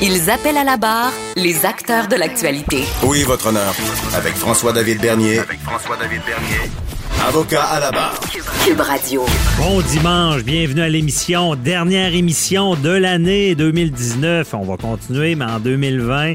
Ils appellent à la barre les acteurs de l'actualité. Oui, votre honneur? Avec François-David Bernier. Avec François-David Bernier. Avocat à la barre. Cube Radio. Bon dimanche, bienvenue à l'émission, dernière émission de l'année 2019. On va continuer, mais en 2020.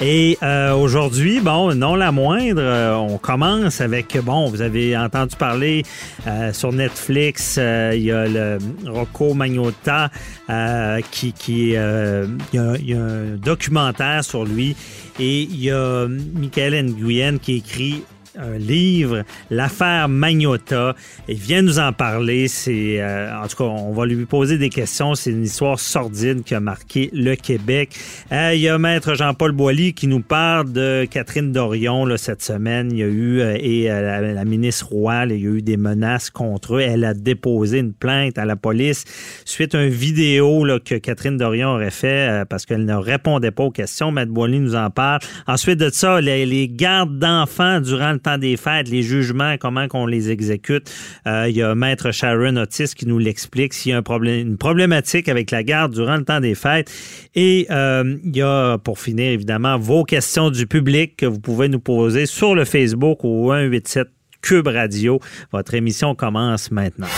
Et euh, aujourd'hui, bon, non la moindre, euh, on commence avec, bon, vous avez entendu parler euh, sur Netflix, euh, il y a le Rocco Magnotta euh, qui, qui il y, a, il y a un documentaire sur lui. Et il y a Michael Nguyen qui écrit un livre, l'affaire Magnota. Il vient nous en parler. C'est, euh, en tout cas, on va lui poser des questions. C'est une histoire sordide qui a marqué le Québec. Euh, il y a Maître Jean-Paul Boilly qui nous parle de Catherine Dorion là, cette semaine. Il y a eu, euh, et euh, la, ministre Roy, il y a eu des menaces contre eux. Elle a déposé une plainte à la police suite à une vidéo là, que Catherine Dorion aurait fait euh, parce qu'elle ne répondait pas aux questions. Maître Boilly nous en parle. Ensuite de ça, les, les gardes d'enfants durant le temps des fêtes, les jugements, comment qu'on les exécute. Euh, il y a Maître Sharon Otis qui nous l'explique s'il y a un problème, une problématique avec la garde durant le temps des fêtes. Et euh, il y a, pour finir, évidemment, vos questions du public que vous pouvez nous poser sur le Facebook au 187 Cube Radio. Votre émission commence maintenant.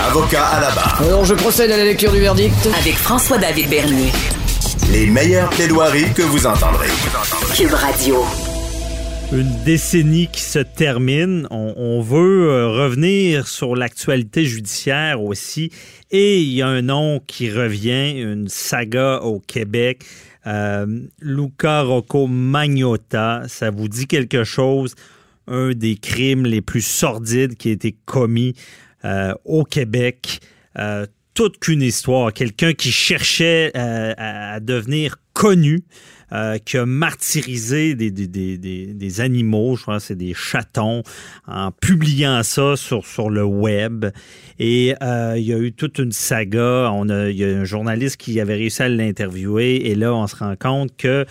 Avocat à la barre. Alors, je procède à la lecture du verdict. Avec François-David Bernier. Les meilleures plaidoiries que vous entendrez. Cube Radio. Une décennie qui se termine. On, veut euh, revenir sur l'actualité judiciaire aussi. Et il y a un nom qui revient, une saga au Québec. Euh, Luca Rocco Magnotta, ça vous dit quelque chose? Un des crimes les plus sordides qui a été commis euh, au Québec. Toute qu'une histoire. Quelqu'un qui cherchait à devenir connu, euh, qui a martyrisé des, animaux, je que c'est des chatons, en publiant ça sur, le web. Et euh, il y a eu toute une saga. On a, il y a un journaliste qui avait réussi à l'interviewer et là, on se rend compte que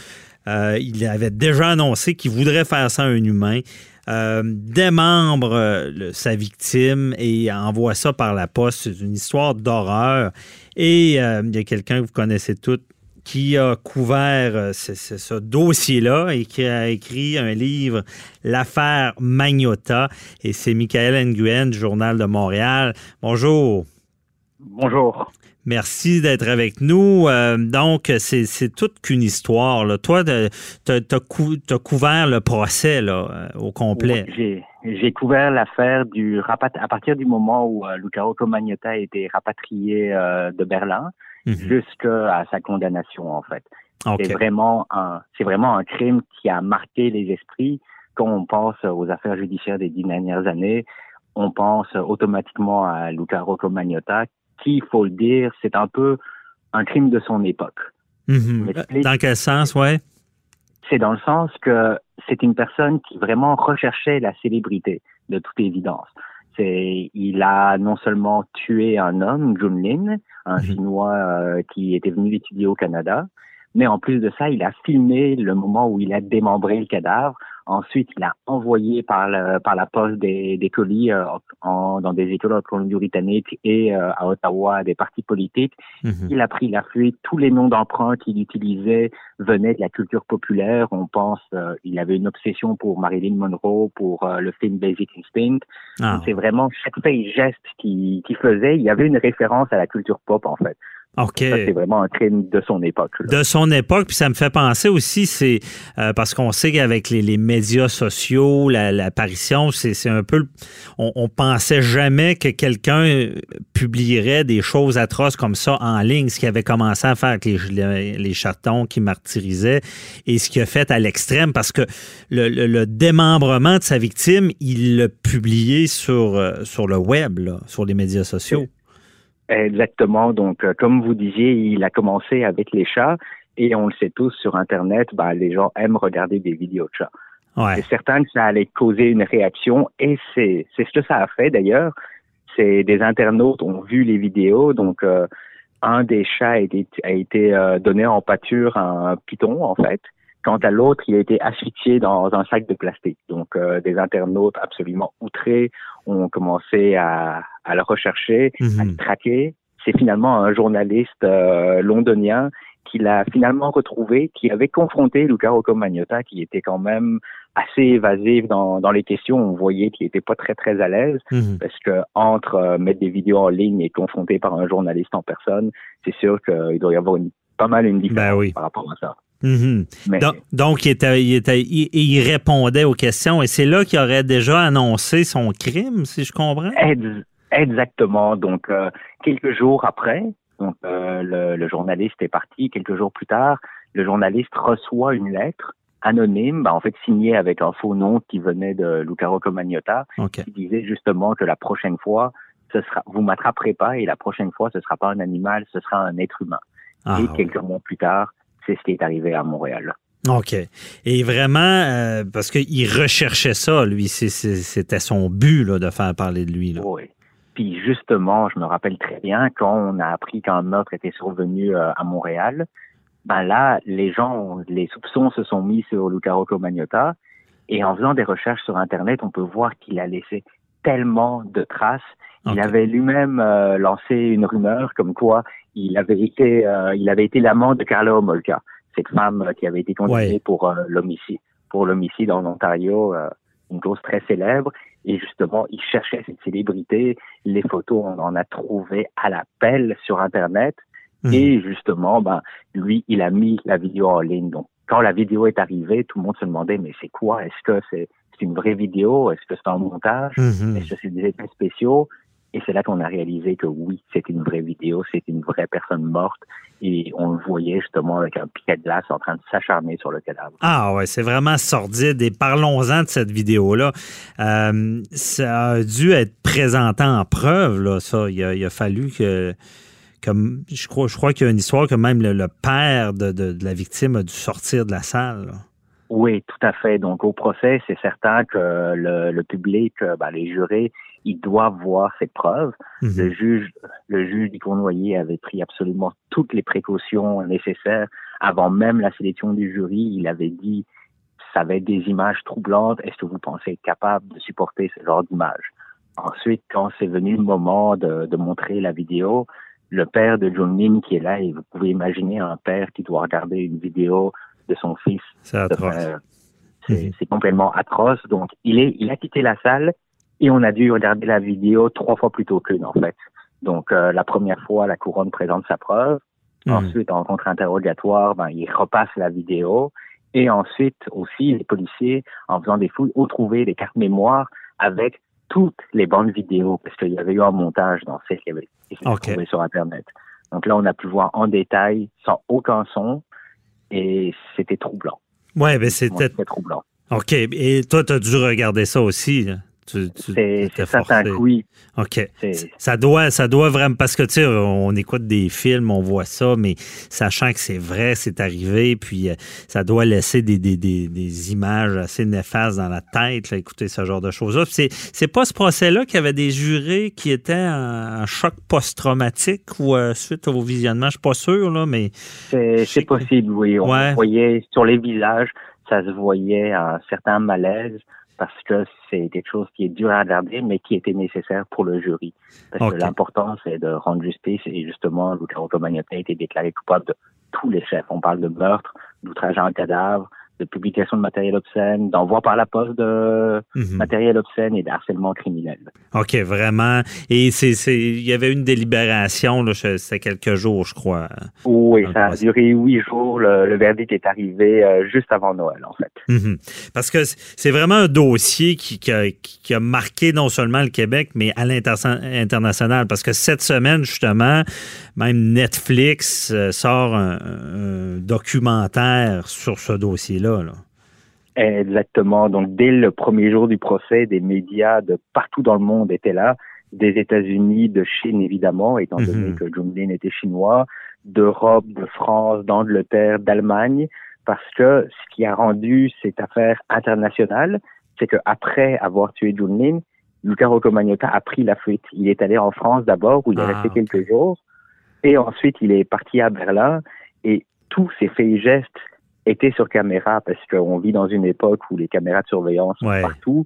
euh, il avait déjà annoncé qu'il voudrait faire ça à un humain. Euh, démembre sa victime et envoie ça par la poste. C'est une histoire d'horreur. Et il y a quelqu'un que vous connaissez tous qui a couvert euh, ce, ce, ce dossier-là et qui a écrit un livre, L'affaire Magnota. Et c'est Michael Nguyen du Journal de Montréal. Bonjour. Bonjour. Merci d'être avec nous. Euh, donc, c'est toute qu'une histoire. Là. Toi, tu as, cou couvert le procès là, euh, au complet. Oui, J'ai couvert l'affaire du rapat à partir du moment où euh, Luca Rocco Magnotta a été rapatrié euh, de Berlin -hmm. jusqu'à sa condamnation, en fait. Okay. C'est vraiment un c'est vraiment un crime qui a marqué les esprits. Quand on pense aux affaires judiciaires des dix dernières années, on pense automatiquement à Luca Rocco Magnotta, qui, il faut le dire, c'est un peu un crime de son époque. -hmm. Dans quel sens, ouais? C'est dans le sens que c'est une personne qui vraiment recherchait la célébrité, de toute évidence. C'est, il a non seulement tué un homme, Jun Lin, un -hmm. Chinois euh, qui était venu étudier au Canada, mais en plus de ça, il a filmé le moment où il a démembré le cadavre Ensuite, il a envoyé par, le, par la poste des, des colis euh, en, dans des écoles en Colombie-Britannique et euh, à Ottawa des partis politiques. -hmm. Il a pris la fuite. Tous les noms d'emprunt qu'il utilisait venaient de la culture populaire. On pense, euh, il avait une obsession pour Marilyn Monroe, pour euh, le film Basic Instinct. Ah. C'est vraiment chaque fait geste qu'il qu faisait, il y avait une référence à la culture pop en fait. OK. Ça, c'est vraiment un crime de son époque. là. De son époque, puis ça me fait penser aussi, c'est euh, parce qu'on sait qu'avec les, les médias sociaux, la- l'apparition, c'est c'est un peu, on, on pensait jamais que quelqu'un euh, publierait des choses atroces comme ça en ligne, ce qu'il avait commencé à faire avec les, les, les chatons qui martyrisaient et ce qu'il a fait à l'extrême, parce que le, le- le démembrement de sa victime, il l'a publié sur, euh, sur le web, là, sur les médias sociaux. Exactement. Donc, euh, comme vous disiez, il a commencé avec les chats et on le sait tous sur Internet, ben, les gens aiment regarder des vidéos de chats. Ouais. C'est certain que ça allait causer une réaction et c'est c'est ce que ça a fait d'ailleurs. C'est des internautes ont vu les vidéos, donc euh, un des chats a été, a été euh, donné en pâture à un python en fait. Quant à l'autre, il a été asphyxié dans un sac de plastique. Donc euh, des internautes absolument outrés ont commencé à, à le rechercher, à le Mhm. traquer. C'est finalement un journaliste euh, londonien qui l'a finalement retrouvé, qui avait confronté Luca Rocco Magnotta, qui était quand même assez évasif dans, dans les questions. On voyait qu'il était pas très très à l'aise Mhm. parce que entre euh, mettre des vidéos en ligne et confronter par un journaliste en personne, c'est sûr qu'il doit y avoir une, pas mal une différence Ben oui. par rapport à ça. Mhm. Donc, donc, il, était, il, était- il- il répondait aux questions et c'est là qu'il aurait déjà annoncé son crime, si je comprends? Ex- Exactement. Donc, euh, quelques jours après, donc euh, le, le journaliste est parti. Quelques jours plus tard, le journaliste reçoit une lettre anonyme, ben, en fait signée avec un faux nom qui venait de Luca Rocco Magnotta, qui disait justement que la prochaine fois, ce sera, vous m'attraperez pas et la prochaine fois, ce sera pas un animal, ce sera un être humain. Ah, et quelques mois plus tard, c'est ce qui est arrivé à Montréal. OK. Et vraiment, euh, parce qu'il recherchait ça, lui, c'était son but là, de faire parler de lui. Là. Oui. Puis justement, je me rappelle très bien quand on a appris qu'un meurtre était survenu euh, à Montréal, ben là, les gens, les soupçons se sont mis sur Luca Rocco Magnotta et en faisant des recherches sur Internet, on peut voir qu'il a laissé tellement de traces. Il avait lui-même euh, lancé une rumeur comme quoi il avait été, euh, il avait été l'amant de Carla Homolka, cette femme euh, qui avait été condamnée Ouais. pour euh, l'homicide, pour l'homicide en Ontario, euh, une cause très célèbre. Et justement, il cherchait cette célébrité. Les photos, on en a trouvé à la pelle sur Internet. Mhm. Et justement, ben, lui, il a mis la vidéo en ligne. Donc, quand la vidéo est arrivée, tout le monde se demandait, mais c'est quoi? Est-ce que c'est c'est une vraie vidéo? Est-ce que c'est un montage? Mhm. Est-ce que c'est des effets spéciaux? Et c'est là qu'on a réalisé que oui, c'est une vraie vidéo, c'est une vraie personne morte. Et on le voyait justement avec un piquet de glace en train de s'acharner sur le cadavre. Ah ouais, c'est vraiment sordide. Et parlons-en de cette vidéo-là. Euh, ça a dû être présenté en preuve, là, ça. Il a, il a fallu que. Comme, je crois, je crois qu'il y a une histoire que même le, le père de, de- de la victime a dû sortir de la salle. là. Oui, tout à fait. Donc au procès, c'est certain que le, le public, euh, ben, les jurés, ils doivent voir cette preuve. Mhm. Le juge, le juge du Cournoyer avait pris absolument toutes les précautions nécessaires avant même la sélection du jury. Il avait dit, ça va être des images troublantes. Est-ce que vous pensez être capable de supporter ce genre d'images? Ensuite, quand c'est venu le moment de, de montrer la vidéo, le père de John Lynn qui est là, et vous pouvez imaginer un père qui doit regarder une vidéo de son fils C'est atroce. euh, c'est Mhm. c'est complètement atroce. Donc, il est, il a quitté la salle et on a dû regarder la vidéo trois fois plus tôt qu'une, en fait. Donc, euh, la première fois, la couronne présente sa preuve. Mhm. Ensuite, en contre-interrogatoire, ben, il repasse la vidéo. Et ensuite, aussi, les policiers, en faisant des fouilles, ont trouvé des cartes mémoire avec toutes les bandes vidéo, parce qu'il y avait eu un montage dans celles qui avaient été Ok. trouvées sur Internet. Donc là, on a pu voir en détail, sans aucun son, et c'était troublant. Ouais, ben c'était. C'était troublant. OK. Et toi, tu as dû regarder ça aussi. là. C'est que oui. OK. Ça doit, ça doit vraiment, parce que tu sais, on écoute des films, on voit ça, mais sachant que c'est vrai, c'est arrivé, puis euh, ça doit laisser des, des, des, des images assez néfastes dans la tête, là, écouter ce genre de choses-là. C'est, pas ce procès-là qu'il y avait des jurés qui étaient en, en choc post-traumatique ou euh, suite au visionnement, je suis pas sûr, là, mais C'est possible, oui. On Ouais. voyait sur les visages, ça se voyait un certain malaise parce que c'est quelque chose qui est dur à regarder, mais qui était nécessaire pour le jury. Parce que l'important, c'est de rendre justice et justement, Luca Magnotta a été déclaré coupable de tous les chefs. On parle de meurtre, d'outrage à un cadavre, de publication de matériel obscène, d'envoi par la poste de Mhm. matériel obscène et d'harcèlement criminel. OK, vraiment. Et c'est, c'est, il y avait une délibération, c'était quelques jours, je crois. Oui, ça a duré huit jours. Le, le verdict est arrivé euh, juste avant Noël, en fait. Mhm. Parce que c'est vraiment un dossier qui, qui a, qui a marqué non seulement le Québec, mais à l'international. Parce que cette semaine, justement, même Netflix euh, sort un, un documentaire sur ce dossier-là. Là. Exactement. Donc, dès le premier jour du procès, des médias de partout dans le monde étaient là, des États-Unis, de Chine évidemment, étant Mhm. donné que Junlin était chinois, d'Europe, de France, d'Angleterre, d'Allemagne, parce que ce qui a rendu cette affaire internationale, c'est qu'après avoir tué Junlin, Luca Rocco Magnotta a pris la fuite. Il est allé en France d'abord, où il est Ah, resté ok. quelques jours, et ensuite il est parti à Berlin, et tous ses faits et gestes étaient sur caméra, parce qu'on vit dans une époque où les caméras de surveillance sont Ouais. partout.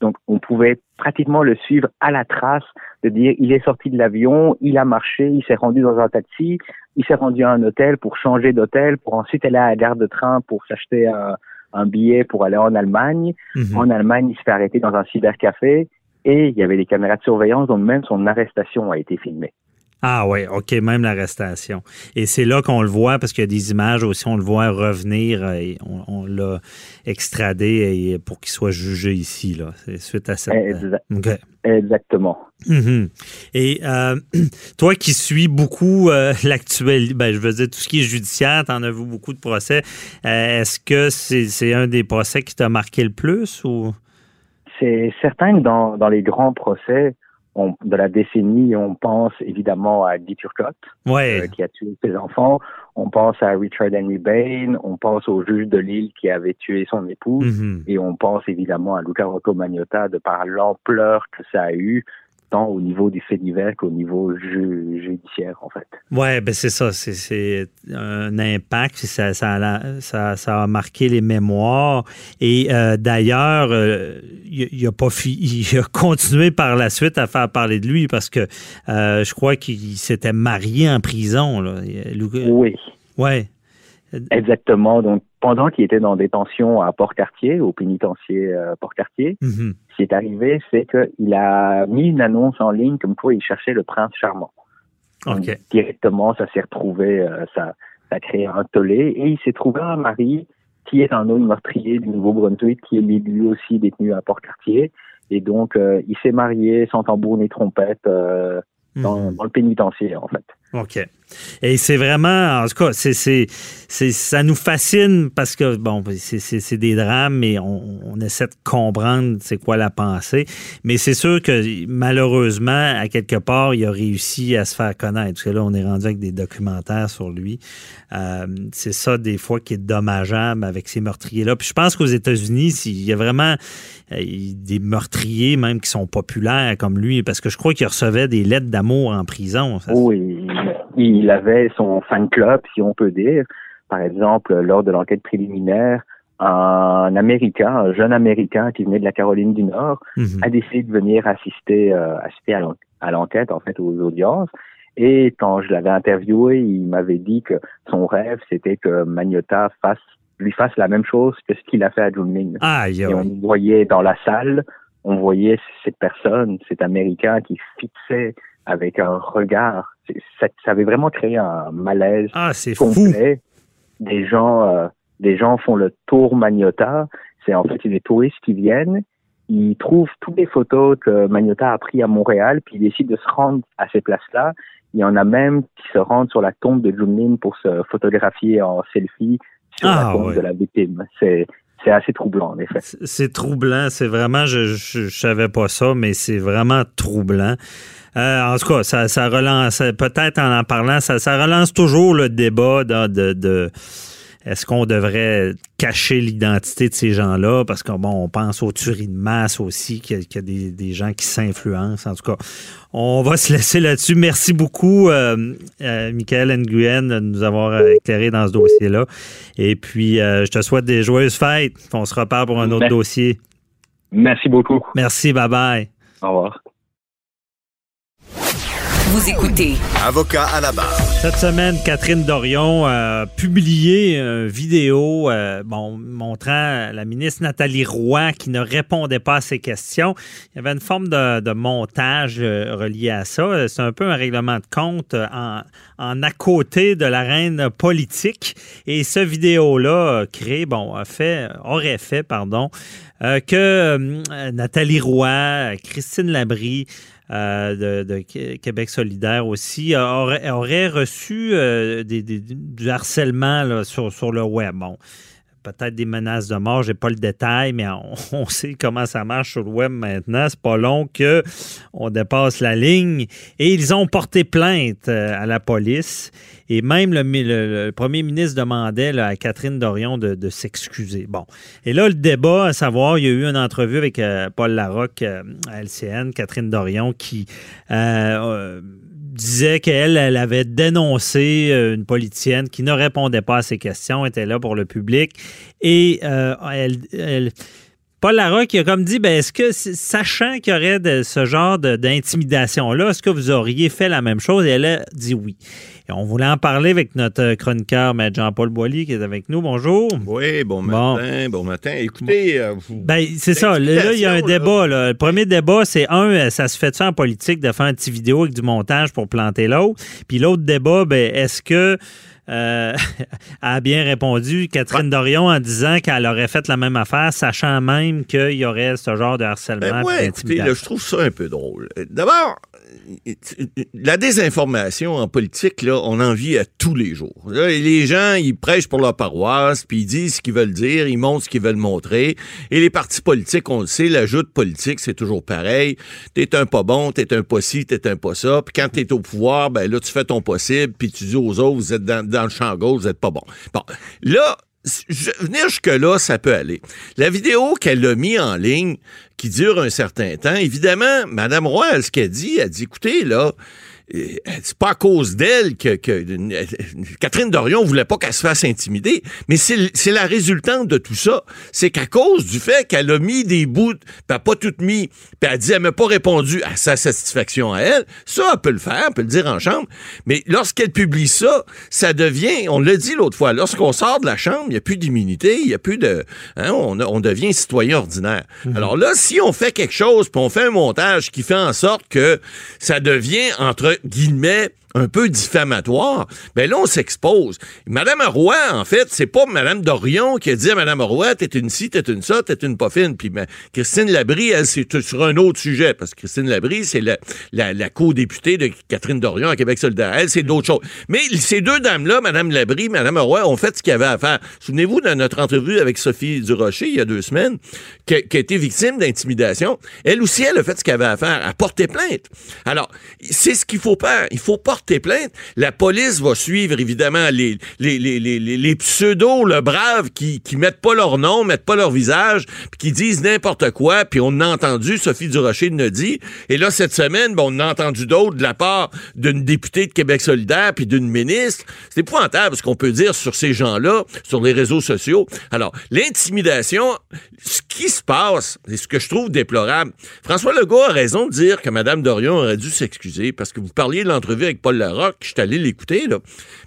Donc, on pouvait pratiquement le suivre à la trace, de dire, il est sorti de l'avion, il a marché, il s'est rendu dans un taxi, il s'est rendu à un hôtel pour changer d'hôtel, pour ensuite aller à la gare de train pour s'acheter un, un billet pour aller en Allemagne. Mhm. En Allemagne, il se fait arrêter dans un cybercafé et il y avait des caméras de surveillance, donc même son arrestation a été filmée. Ah oui, OK, même l'arrestation. Et c'est là qu'on le voit, parce qu'il y a des images aussi, on le voit revenir, euh, et on, on l'a extradé et pour qu'il soit jugé ici, là, C'est suite à cette... Exa- OK. Exactement. Mhm. Et euh, toi qui suis beaucoup euh, l'actuel, ben, je veux dire tout ce qui est judiciaire, t'en as vu beaucoup de procès. Euh, Est-ce que c'est c'est un des procès qui t'a marqué le plus ou? C'est certain que dans, dans les grands procès on- de la décennie, on pense évidemment à Guy Turcotte, Ouais. euh, qui a tué ses enfants. On pense à Richard Henry Bain. On pense au juge de Lille qui avait tué son épouse. Mhm. Et on pense évidemment à Luca Rocco Magnotta de par l'ampleur que ça a eu, tant au niveau du fait divers qu'au niveau ju- judiciaire, en fait. Ouais, ben c'est ça, c'est- un impact, ça, ça, a- ça, ça a marqué les mémoires. Et euh, d'ailleurs, euh, il, il a pas il a continué par la suite à faire parler de lui parce que euh, je crois qu'il s'était marié en prison. Là. Oui, Ouais. Exactement. Donc, pendant qu'il était dans détention à Port-Cartier, au pénitencier euh, Port-Cartier, Mhm. ce qui est arrivé, c'est qu'il a mis une annonce en ligne comme quoi il cherchait le prince charmant. Donc, OK. directement, ça s'est retrouvé, euh, ça, ça a créé un tollé, et il s'est trouvé un mari qui est un autre meurtrier du Nouveau-Brunswick, qui est lui aussi détenu à Port-Cartier. Et donc, euh, il s'est marié sans tambour ni trompette euh, dans, Mhm. dans le pénitencier, en fait. OK. Et c'est vraiment, en tout cas, c'est, ça nous fascine parce que, bon, c'est, des drames, mais on, essaie de comprendre c'est quoi la pensée. Mais c'est sûr que malheureusement, à quelque part, il a réussi à se faire connaître. Parce que là, on est rendu avec des documentaires sur lui. Euh, c'est ça, des fois, qui est dommageable avec ces meurtriers-là. Puis je pense qu'aux États-Unis, il y a vraiment euh, des meurtriers même qui sont populaires comme lui, parce que je crois qu'il recevait des lettres d'amour en prison. Oui, il, avait son fan club, si on peut dire. Par exemple, lors de l'enquête préliminaire, un Américain, un jeune Américain qui venait de la Caroline du Nord, Mhm. a décidé de venir assister, euh, assister à l'en- à l'enquête, en fait, aux audiences. Et quand je l'avais interviewé, il m'avait dit que son rêve, c'était que Magnotta fasse, lui fasse la même chose que ce qu'il a fait à Junming. Aïe, Et on voyait dans la salle, on voyait cette personne, cet Américain qui fixait avec un regard. Ça, ça avait vraiment créé un malaise Ah, c'est fou. complet. Des gens, euh, des gens font le tour Magnotta. C'est en fait des touristes qui viennent. Ils trouvent toutes les photos que Magnotta a prises à Montréal, puis ils décident de se rendre à ces places-là. Il y en a même qui se rendent sur la tombe de Junlin pour se photographier en selfie sur Ah, la tombe ouais. de la victime. C'est c'est assez troublant, en effet. C'est- troublant. C'est vraiment, je, je savais pas ça, mais c'est vraiment troublant. Euh, en tout cas, ça, ça relance, peut-être en en parlant, ça, ça relance toujours le débat de, de, de- est-ce qu'on devrait cacher l'identité de ces gens-là? Parce que bon, on pense aux tueries de masse aussi, qu'il y a, qu'il y a des, des gens qui s'influencent. En tout cas, on va se laisser là-dessus. Merci beaucoup, euh, euh, Michael Nguyen, de nous avoir éclairé dans ce dossier-là. Et puis, euh, je te souhaite des joyeuses fêtes. On se reparle pour un autre Merci. dossier. Merci beaucoup. Merci, bye bye. Au revoir. Vous écoutez Avocat à la barre. Cette semaine, Catherine Dorion a publié une vidéo euh, bon, montrant la ministre Nathalie Roy qui ne répondait pas à ses questions. Il y avait une forme de, de montage euh, relié à ça. C'est un peu un règlement de compte en, en à côté de l'arène politique. Et ce vidéo-là a créé, bon, a fait, aurait fait, pardon, euh, que euh, Nathalie Roy, Christine Labrie, euh, de, de Québec solidaire aussi, aurait, aurait reçu euh, du harcèlement sur, sur le web. Bon, peut-être des menaces de mort, j'ai pas le détail, mais on, sait comment ça marche sur le web maintenant. C'est pas long que on dépasse la ligne. Et ils ont porté plainte euh, à la police. Et même le, mi- le- le premier ministre demandait à Catherine Dorion de, s'excuser. Bon. Et là, le débat, à savoir, il y a eu une entrevue avec euh, Paul Larocque euh, à LCN, Catherine Dorion, qui disait qu'elle elle avait dénoncé euh, une politicienne qui ne répondait pas à ses questions, était là pour le public. Et euh, elle, elle- Paul Larocque a comme dit, ben, est-ce que, sachant qu'il y aurait de, ce genre d'intimidation-là, est-ce que vous auriez fait la même chose? Et elle a dit oui. Et on voulait en parler avec notre chroniqueur, Maître Jean-Paul Boilly, qui est avec nous. Bonjour. Oui, bon matin, bon matin. Écoutez, euh, vous- Ben, c'est ça. Là, il y a un là. débat. là. Le premier débat, c'est un, euh, ça se fait ça en politique de faire un petit vidéo avec du montage pour planter l'autre? Puis l'autre débat, ben, est-ce que euh, a bien répondu Catherine Dorion en disant qu'elle aurait fait la même affaire, sachant même qu'il y aurait ce genre de harcèlement Ben ouais, écoutez, d'intimidation. là, je trouve ça un peu drôle. Euh, D'abord, la désinformation en politique, là, on en vit à tous les jours. Les gens, ils prêchent pour leur paroisse, puis ils disent ce qu'ils veulent dire, ils montrent ce qu'ils veulent montrer. Et les partis politiques, on le sait, la joute politique, c'est toujours pareil. T'es un pas bon, t'es un pas ci, t'es un pas ça. Puis quand t'es au pouvoir, ben là, tu fais ton possible, puis tu dis aux autres, vous êtes dans, dans le champ gauche, vous êtes pas bon. Bon, là, je- venir jusque-là, ça peut aller. La vidéo qu'elle a mis en ligne, qui dure un certain temps, évidemment, Mme Roy, ce qu'elle dit, elle dit, écoutez, là, c'est pas à cause d'elle que, que euh, Catherine Dorion voulait pas qu'elle se fasse intimider, mais c'est c'est la résultante de tout ça. C'est qu'à cause du fait qu'elle a mis des bouts, puis elle a pas tout mis, puis elle dit elle m'a pas répondu à sa satisfaction à elle, ça elle peut le faire, elle peut le dire en chambre, mais lorsqu'elle publie ça, ça devient, on l'a dit l'autre fois, lorsqu'on sort de la chambre, il y a plus d'immunité, il y a plus de, hein, on, a- on devient citoyen ordinaire. Alors là, si on fait quelque chose, puis on fait un montage qui fait en sorte que ça devient entre guillemets un peu diffamatoire, ben là, on s'expose. Madame Roy, en fait, c'est pas Madame Dorion qui a dit à Madame Roy, t'es une ci, t'es une ça, t'es une pas. Puis ben, Christine Labrie, elle, c'est sur un autre sujet, parce que Christine Labrie, c'est la, co-députée de Catherine Dorion à Québec solidaire. Elle, c'est d'autres choses. Mais ces deux dames-là, Madame Labrie, Madame Roy, ont fait ce qu'il y avait à faire. Souvenez-vous de notre entrevue avec Sophie Durocher, il y a deux semaines, qui a, qui a été victime d'intimidation. Elle aussi, elle a fait ce qu'elle avait à faire, à porter plainte. Alors, c'est ce qu'il faut faire. Il faut porter plainte. La police va suivre, évidemment, les, les, pseudos, le brave, qui, qui mettent pas leur nom, mettent pas leur visage, puis qui disent n'importe quoi, puis on a entendu, Sophie Durocher le dit, et là, cette semaine, ben, on a entendu d'autres de la part d'une députée de Québec solidaire, puis d'une ministre. C'est épouvantable ce qu'on peut dire sur ces gens-là, sur les réseaux sociaux. Alors, l'intimidation, ce qui se passe, c'est ce que je trouve déplorable. François Legault a raison de dire que Mme Dorion aurait dû s'excuser, parce que vous parliez de l'entrevue avec Paul Larocque, je suis allé l'écouter, là.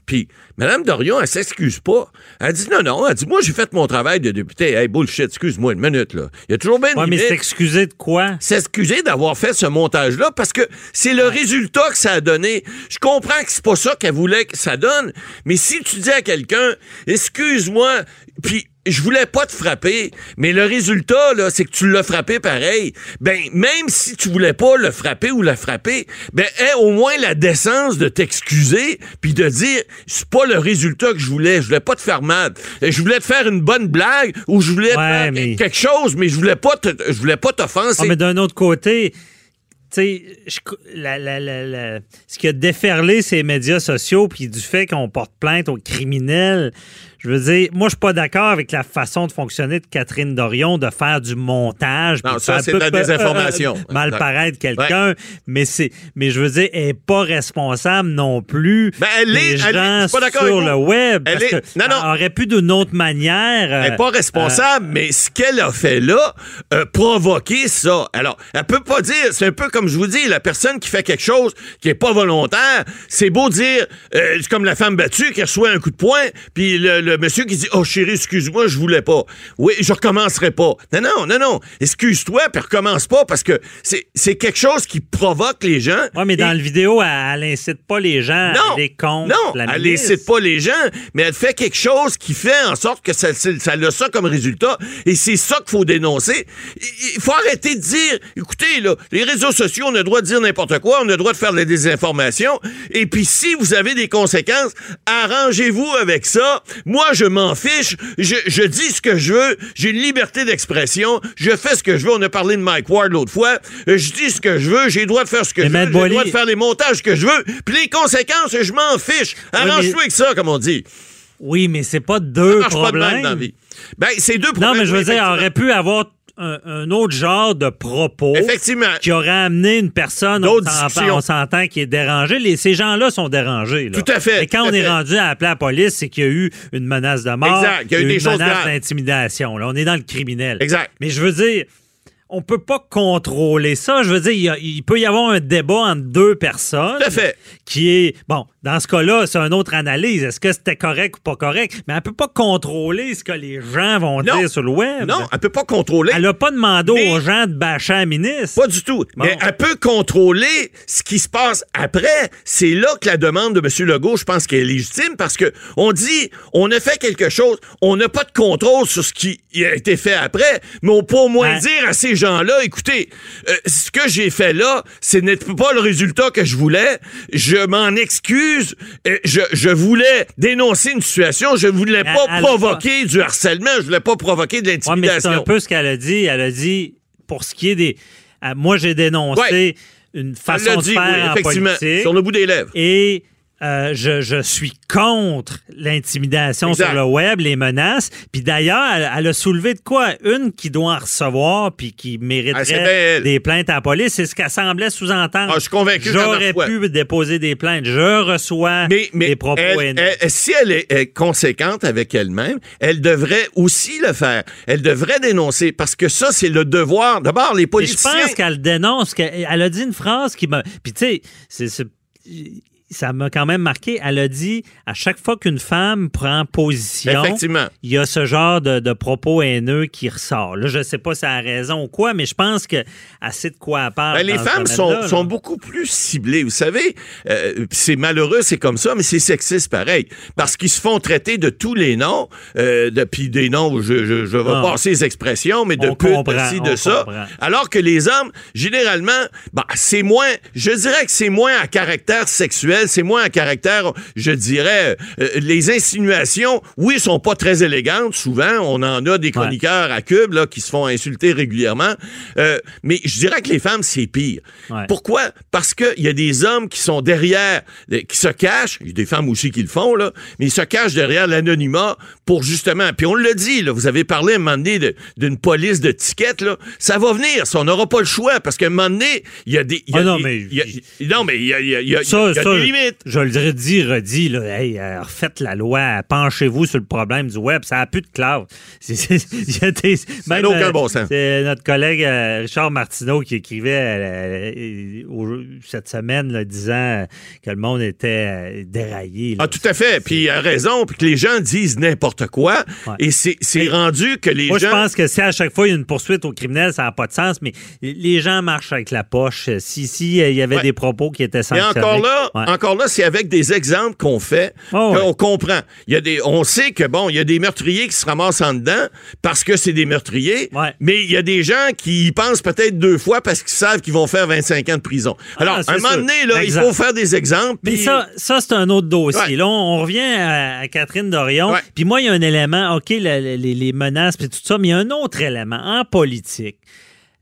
Puis, Mme Dorion, elle s'excuse pas. Elle dit non, non, elle dit, moi, j'ai fait mon travail de député. Hey, bullshit, excuse-moi une minute, là. Il y a toujours bien une Ouais, mais excusé de quoi? s'excuser d'avoir fait ce montage-là parce que c'est le résultat que ça a donné. Je comprends que c'est pas ça qu'elle voulait que ça donne, mais si tu dis à quelqu'un, excuse-moi, puis je voulais pas te frapper, mais le résultat, là, c'est que tu l'as frappé pareil. Ben, même si tu voulais pas le frapper ou la frapper, ben, aie au moins la décence de t'excuser puis de dire, c'est pas le résultat que je voulais. Je voulais pas te faire mal. Je voulais te faire une bonne blague ou je voulais te Ouais, faire mais- quelque chose, mais je voulais pas te, je voulais pas t'offenser. Ah, mais d'un autre côté, tu sais, ce qui a déferlé ces médias sociaux, puis du fait qu'on porte plainte aux criminels, Je veux dire, moi, je suis pas d'accord avec la façon de fonctionner de Catherine Dorion de faire du montage. Non, ça, c'est de la désinformation. euh, mal paraître quelqu'un, mais c'est, mais je veux dire, elle est pas responsable non plus. Ben, elle des est- elle est- gens pas d'accord sur le web. Elle parce est- que non, non. elle aurait pu d'une autre manière. Elle n'est euh, pas responsable, mais ce qu'elle a fait là, euh, provoquer ça. Alors, elle peut pas dire, c'est un peu comme je vous dis, la personne qui fait quelque chose qui est pas volontaire, c'est beau dire, euh, c'est comme la femme battue qui reçoit un coup de poing, puis le, le monsieur qui dit, oh chérie, excuse-moi, je voulais pas. Oui, je recommencerai pas. Non, non, non, non. Excuse-toi, puis recommence pas, parce que c'est quelque chose qui provoque les gens. Ouais, mais dans le vidéo, elle, elle incite pas les gens à non, aller contre non, la elle milice. incite pas les gens, mais elle fait quelque chose qui fait en sorte que ça, ça, a ça comme résultat. Et c'est ça qu'il faut dénoncer. Il il faut arrêter de dire, écoutez, là, les réseaux sociaux, on a le droit de dire n'importe quoi, on a le droit de faire de la désinformation. Et puis si vous avez des conséquences, arrangez-vous avec ça. Moi, je m'en fiche. Je, je dis ce que je veux. J'ai une liberté d'expression. Je fais ce que je veux. On a parlé de Mike Ward l'autre fois. Euh, Je dis ce que je veux. J'ai le droit de faire ce que Mais je veux. J'ai le droit de faire les montages que je veux. Puis les conséquences, je m'en fiche. Arrange-toi mais- avec ça, comme on dit. Oui, mais c'est pas Ça deux pas de problèmes. dans la vie. Ben, c'est deux problèmes. non, mais je veux oui, dire, aurait pu avoir un, un autre genre de propos. Effectivement. Qui aurait amené une personne, on s'entend- discussions. on s'entend, qui est dérangée. Les, ces gens-là sont dérangés. là. Tout à fait, Et quand on est rendu à appeler la police, c'est qu'il y a eu une menace de mort. Exact, il y a eu des une choses menace graves. d'intimidation. Là, on est dans le criminel. Exact. Mais je veux dire, on peut pas contrôler ça. Je veux dire, il, peut y avoir un débat entre deux personnes. Tout à fait. Qui est, bon, dans ce cas-là, c'est une autre analyse. Est-ce que c'était correct ou pas correct? Mais elle peut pas contrôler ce que les gens vont Non. dire sur le web. Non, elle peut pas contrôler. Elle a pas demandé aux gens de bâcher la ministre. Pas du tout. Bon. Mais elle peut contrôler ce qui se passe après. C'est là que la demande de M. Legault, je pense qu'elle est légitime parce que on dit, on a fait quelque chose, on n'a pas de contrôle sur ce qui a été fait après, mais on peut au moins Ouais. dire à ces gens-là, écoutez, euh, ce que j'ai fait là, ce n'est pas le résultat que je voulais. Je m'en excuse. Euh, Je, je voulais dénoncer une situation. Je voulais Elle- pas elle provoquer du harcèlement. Je voulais pas provoquer de Ouais, mais c'est l'intimidation. un peu ce qu'elle a dit. Elle a dit, pour ce qui est des. euh, moi, j'ai dénoncé Ouais. une façon l'a de dit, faire oui, en effectivement, politique. sur le bout des lèvres. Et euh, je, je suis contre l'intimidation sur le web, les menaces. Puis d'ailleurs, elle, elle a soulevé de quoi? Une qui doit en recevoir puis qui Ah, mériterait des plaintes à la police. C'est ce qu'elle semblait sous-entendre. Ah, je suis convaincu J'aurais pu déposer des plaintes. Je reçois Mais, mais des propos elle- si elle est, est conséquente avec elle-même, elle devrait aussi le faire. Elle devrait dénoncer parce que ça, c'est le devoir. D'abord, les Et je pense qu'elle dénonce. qu'elle- Elle a dit une phrase qui m'a. Puis tu sais, c'est- ça m'a quand même marqué. Elle a dit à chaque fois qu'une femme prend position, il y a ce genre de, de propos haineux qui ressort. Là, je sais pas si elle a raison ou quoi, mais je pense que assez de quoi elle parle. Ben, les femmes sont, là. sont beaucoup plus ciblées. Vous savez, euh, c'est malheureux, c'est comme ça, mais c'est sexiste pareil. Parce qu'ils se font traiter de tous les noms, euh, depuis des noms, je, je, je vais Ah. passer les expressions, mais de pute, de de ça. comprend. Alors que les hommes, généralement, bah, c'est moins, je dirais que c'est moins à caractère sexuel, c'est moins à caractère, je dirais, euh, les insinuations, oui, sont pas très élégantes, souvent, on en a des chroniqueurs à Cube, là, qui se font insulter régulièrement, Euh, mais je dirais que les femmes, c'est pire. Ouais. Pourquoi? Parce qu'il y a des hommes qui sont derrière, euh, qui se cachent, il y a des femmes aussi qui le font, là, mais ils se cachent derrière l'anonymat pour justement, puis on l'a dit, là, vous avez parlé à un moment donné d'une police de tickets, là, ça va venir, ça, on n'aura pas le choix, parce qu'à un moment donné, il y a des... il y a- Ah non, mais- il y a- non, mais il y a, il y Ça, ça, Je le dis, redis, là, hey, euh, refaites la loi, penchez-vous sur le problème du web, ça n'a plus de classe. N'a aucun euh, bon sens. C'est notre collègue euh, Richard Martineau qui écrivait cette semaine, là, disant que le monde était déraillé. là. Ah, tout à fait. Puis il a raison, puis que les gens disent n'importe quoi. Ouais. Et c'est rendu que les Moi, gens. je pense que si à chaque fois il y a une poursuite au criminel, ça n'a pas de sens, mais les gens marchent avec la poche. Si, si il y avait Ouais. des propos qui étaient Et sanctionnés. encore là, Ouais. Encore là, c'est avec des exemples qu'on fait Oh, qu'on ouais. comprend. Il y a des, on sait que bon, il y a des meurtriers qui se ramassent en dedans parce que c'est des meurtriers. Ouais. Mais il y a des gens qui y pensent peut-être deux fois parce qu'ils savent qu'ils vont faire 25 ans de prison. Alors, Ah, c'est à un moment sûr. donné, là, il faut faire des exemples. Mais puis- ça, ça c'est un autre dossier. Ouais. Là, on, on revient à, à Catherine Dorion. Puis moi, il y a un élément, OK, la- la- les, les menaces puis tout ça, mais il y a un autre élément en politique.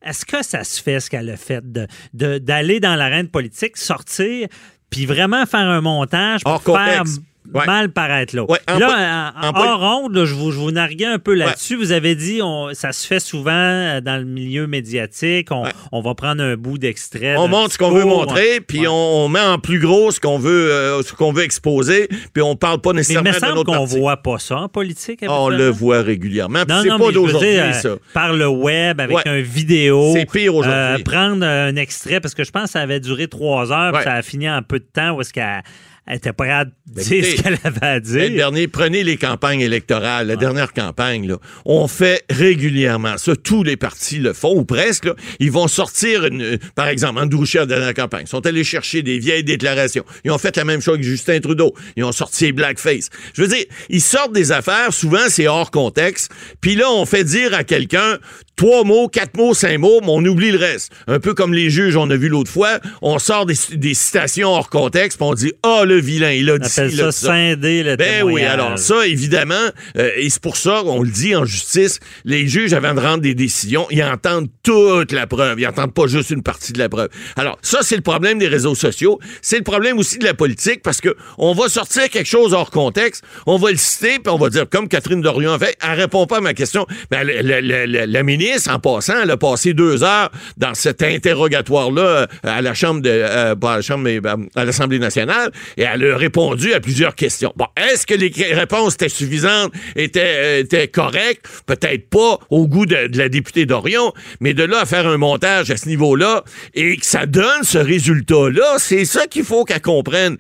Est-ce que ça se fait, ce qu'elle a fait, de- de- d'aller dans l'arène politique, sortir, puis vraiment faire un montage pour Hors faire contexte. Ouais. mal paraître là. Ouais, en là, en, hors ronde, là, je vous, je vous narguais un peu là-dessus. Vous avez dit, on, ça se fait souvent euh, dans le milieu médiatique. On, va prendre un bout d'extrait. On montre ce qu'on veut montrer, puis on, on met en plus gros ce qu'on veut, euh, ce qu'on veut exposer, puis on parle pas Mais il nécessairement me de semble qu'on voit pas ça en politique. On le voit régulièrement. Non, C'est non, pas d'aujourd'hui, dire, euh, ça. par le web, avec Ouais. un vidéo. C'est pire aujourd'hui. Euh, prendre un extrait, parce que je pense que ça avait duré trois heures, puis ça a fini en peu de temps où est-ce qu'elle elle était pas à dire Écoutez, ce qu'elle avait à Le dire. dernier, prenez les campagnes électorales, la dernière campagne, là, on fait régulièrement ça. Tous les partis le font, ou presque. là. Ils vont sortir, une, par exemple, Andrew Scheer, la dernière campagne, ils sont allés chercher des vieilles déclarations. Ils ont fait la même chose avec Justin Trudeau. Ils ont sorti blackface. Je veux dire, ils sortent des affaires, souvent c'est hors contexte, puis là, on fait dire à quelqu'un trois mots, quatre mots, cinq mots, mais on oublie le reste. Un peu comme les juges, on a vu l'autre fois, on sort des, des citations hors contexte, puis on dit « Ah, le vilain, il a dit appelle il a ça ça. scinder le Ben oui, alors ça, évidemment, euh, et c'est pour ça qu'on le dit en justice, les juges, avant de rendre des décisions, ils entendent toute la preuve. Ils entendent pas juste une partie de la preuve. Alors, ça, c'est le problème des réseaux sociaux. C'est le problème aussi de la politique parce que on va sortir quelque chose hors contexte, on va le citer, puis on va dire, comme Catherine Dorion a fait, elle répond pas à ma question. Ben, la, la- la- la- la en passant, elle a passé deux heures dans cet interrogatoire-là euh, à la Chambre de, euh, pas à la Chambre, mais euh, à l'Assemblée nationale, et elle a répondu à plusieurs questions. Bon, est-ce que les réponses étaient suffisantes, étaient, euh, étaient correctes? Peut-être pas au goût de, la députée d'Orion, mais de là à faire un montage à ce niveau-là et que ça donne ce résultat-là, c'est ça qu'il faut qu'elle comprenne.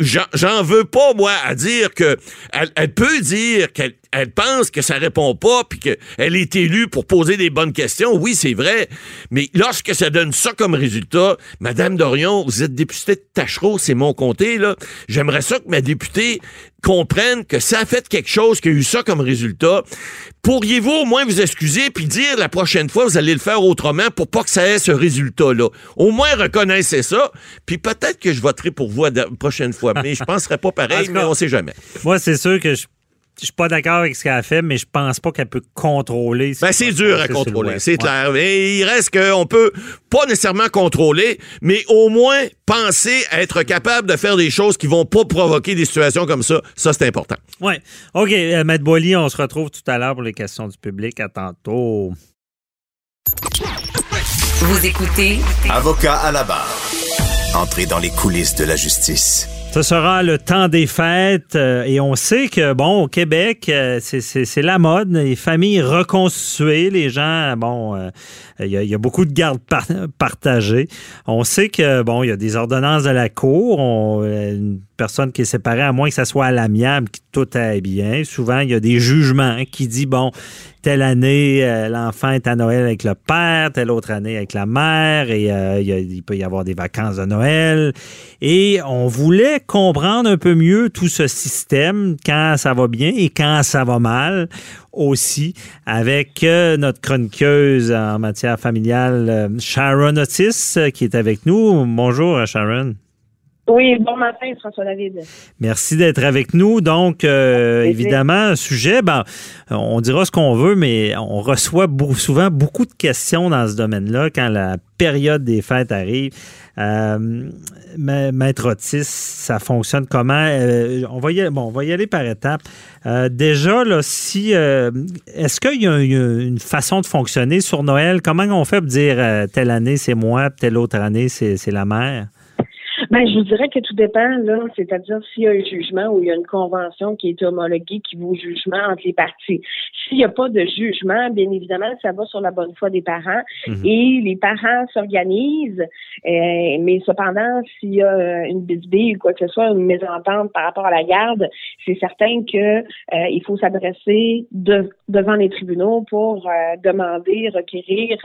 J'en veux pas, moi, à dire que elle peut dire qu'elle elle pense que ça répond pas puis qu'elle est élue pour poser des bonnes questions. Oui, c'est vrai. Mais lorsque ça donne ça comme résultat, Madame Dorion, vous êtes députée de Tachereau, c'est mon comté, là. J'aimerais ça que ma députée comprenne que ça a fait quelque chose qui a eu ça comme résultat. Pourriez-vous au moins vous excuser puis dire la prochaine fois, vous allez le faire autrement pour pas que ça ait ce résultat-là? Au moins, reconnaissez ça, puis peut-être que je voterai pour vous la prochaine fois. Mais je penserais pas pareil, mais on sait jamais. Moi, c'est sûr que je je suis pas d'accord avec ce qu'elle a fait, mais je pense pas qu'elle peut contrôler. ce Ben, c'est dur à contrôler, c'est Ouais. clair. Mais il reste qu'on peut pas nécessairement contrôler, mais au moins penser à être capable de faire des choses qui vont pas provoquer des situations comme ça. Ça, c'est important. Oui. OK, euh, Maître Boily, on se retrouve tout à l'heure pour les questions du public. À tantôt. Vous écoutez Avocat à la barre. Entrez dans les coulisses de la justice. Ce sera le temps des fêtes euh, et on sait que, bon, au Québec, euh, c'est- la mode, les familles reconstituées, les gens, bon, euh, il y, a- beaucoup de gardes par- partagées. On sait que, bon, il y a des ordonnances de la Cour, on- une personne qui est séparée, à moins que ça soit à l'amiable, que tout aille bien. Souvent, il y a des jugements qui disent, bon, telle année, euh, l'enfant est à Noël avec le père, telle autre année avec la mère, et euh, il, peut y avoir des vacances de Noël. Et on voulait comprendre un peu mieux tout ce système, quand ça va bien et quand ça va mal aussi, avec euh, notre chroniqueuse en matière familiale, Sharon Otis, qui est avec nous. Bonjour, Sharon. Oui, bon matin, François David. Merci d'être avec nous. Donc, euh, évidemment, un sujet, ben, on dira ce qu'on veut, mais on reçoit souvent beaucoup de questions dans ce domaine-là quand la période des fêtes arrive. Euh, Ma- Maître Otis, ça fonctionne comment? Euh, on, va y aller, bon, on va y aller par étapes. Euh, déjà, là, si est-ce qu'il y a une, façon de fonctionner sur Noël? Comment on fait pour dire telle année c'est moi, telle autre année c'est la mère? Ben, je vous dirais que tout dépend, là, c'est-à-dire s'il y a un jugement ou il y a une convention qui est homologuée qui vaut jugement entre les parties. S'il n'y a pas de jugement, bien évidemment, ça va sur la bonne foi des parents Mhm. et les parents s'organisent, euh, mais cependant, s'il y a une bisbille ou quoi que ce soit, une mésentente par rapport à la garde, c'est certain que euh, il faut s'adresser de- devant les tribunaux pour euh, demander, requérir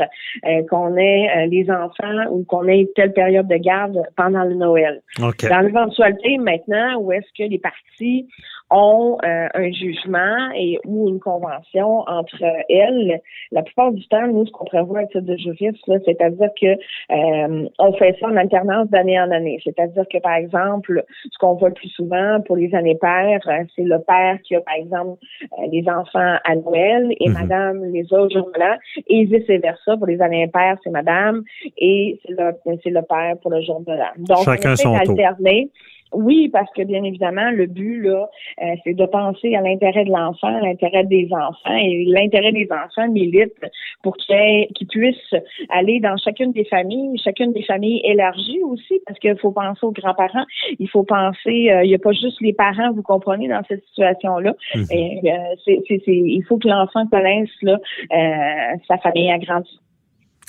euh, qu'on ait euh, les enfants ou qu'on ait telle période de garde pendant le Noël. Dans l'éventualité maintenant où est-ce que les parties ont euh, un jugement et ou une convention entre elles, la plupart du temps, nous, ce qu'on prévoit à titre de juriste, c'est-à-dire que euh, on fait ça en alternance d'année en année. C'est-à-dire que, par exemple, ce qu'on voit le plus souvent pour les années paires, euh, c'est le père qui a, par exemple, euh, les enfants à Noël et Mhm. madame les a au jour de l'an, et vice-versa. Pour les années impaires, c'est madame et c'est le, le père pour le jour de l'an. Donc, Chacun on essaie son tour. d'alterner. Oui, parce que bien évidemment, le but là, euh, c'est de penser à l'intérêt de l'enfant, à l'intérêt des enfants, et l'intérêt des enfants milite pour qu'ils puissent aller dans chacune des familles, chacune des familles élargies aussi, parce qu'il faut penser aux grands-parents, il faut penser, euh, il n'y a pas juste les parents, vous comprenez, dans cette situation-là. Et, euh, c'est, c'est, c'est, il faut que l'enfant connaisse là, euh, sa famille agrandie.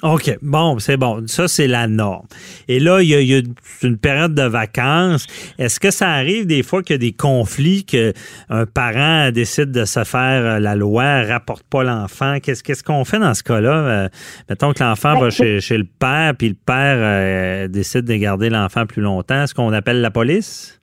OK. Bon, c'est bon. Ça, c'est la norme. Et là, il y a, il y a une période de vacances. Est-ce que ça arrive des fois qu'il y a des conflits, qu'un parent décide de se faire euh, la loi, rapporte pas l'enfant? Qu'est-ce qu'est-ce qu'on fait dans ce cas-là? Euh, mettons que l'enfant Ben, va chez, chez le père, puis le père euh, décide de garder l'enfant plus longtemps. Est-ce qu'on appelle la police?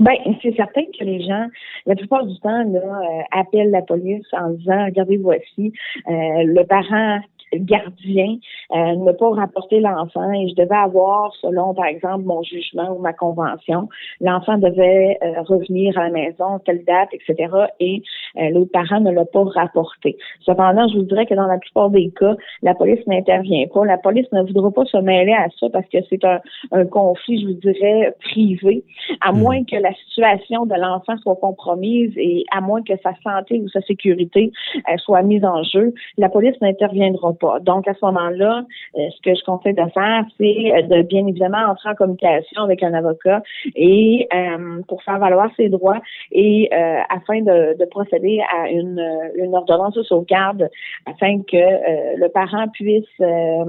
Ben, c'est certain que les gens, la plupart du temps, là, euh, appellent la police en disant, regardez, voici, euh, le parent gardien euh, ne pas rapporter l'enfant et je devais avoir, selon par exemple mon jugement ou ma convention, l'enfant devait euh, revenir à la maison telle date, etc. Et euh, l'autre parent ne l'a pas rapporté. Cependant, je vous dirais que dans la plupart des cas, la police n'intervient pas. La police ne voudra pas se mêler à ça parce que c'est un, un conflit, je vous dirais, privé, à moins que la situation de l'enfant soit compromise et à moins que sa santé ou sa sécurité euh, soit mise en jeu, la police n'interviendra pas. Donc, à ce moment-là, euh, ce que je conseille de faire, c'est euh, de bien évidemment entrer en communication avec un avocat et euh, pour faire valoir ses droits et euh, afin de, de procéder à une, euh, une ordonnance de sauvegarde afin que euh, le parent puisse euh,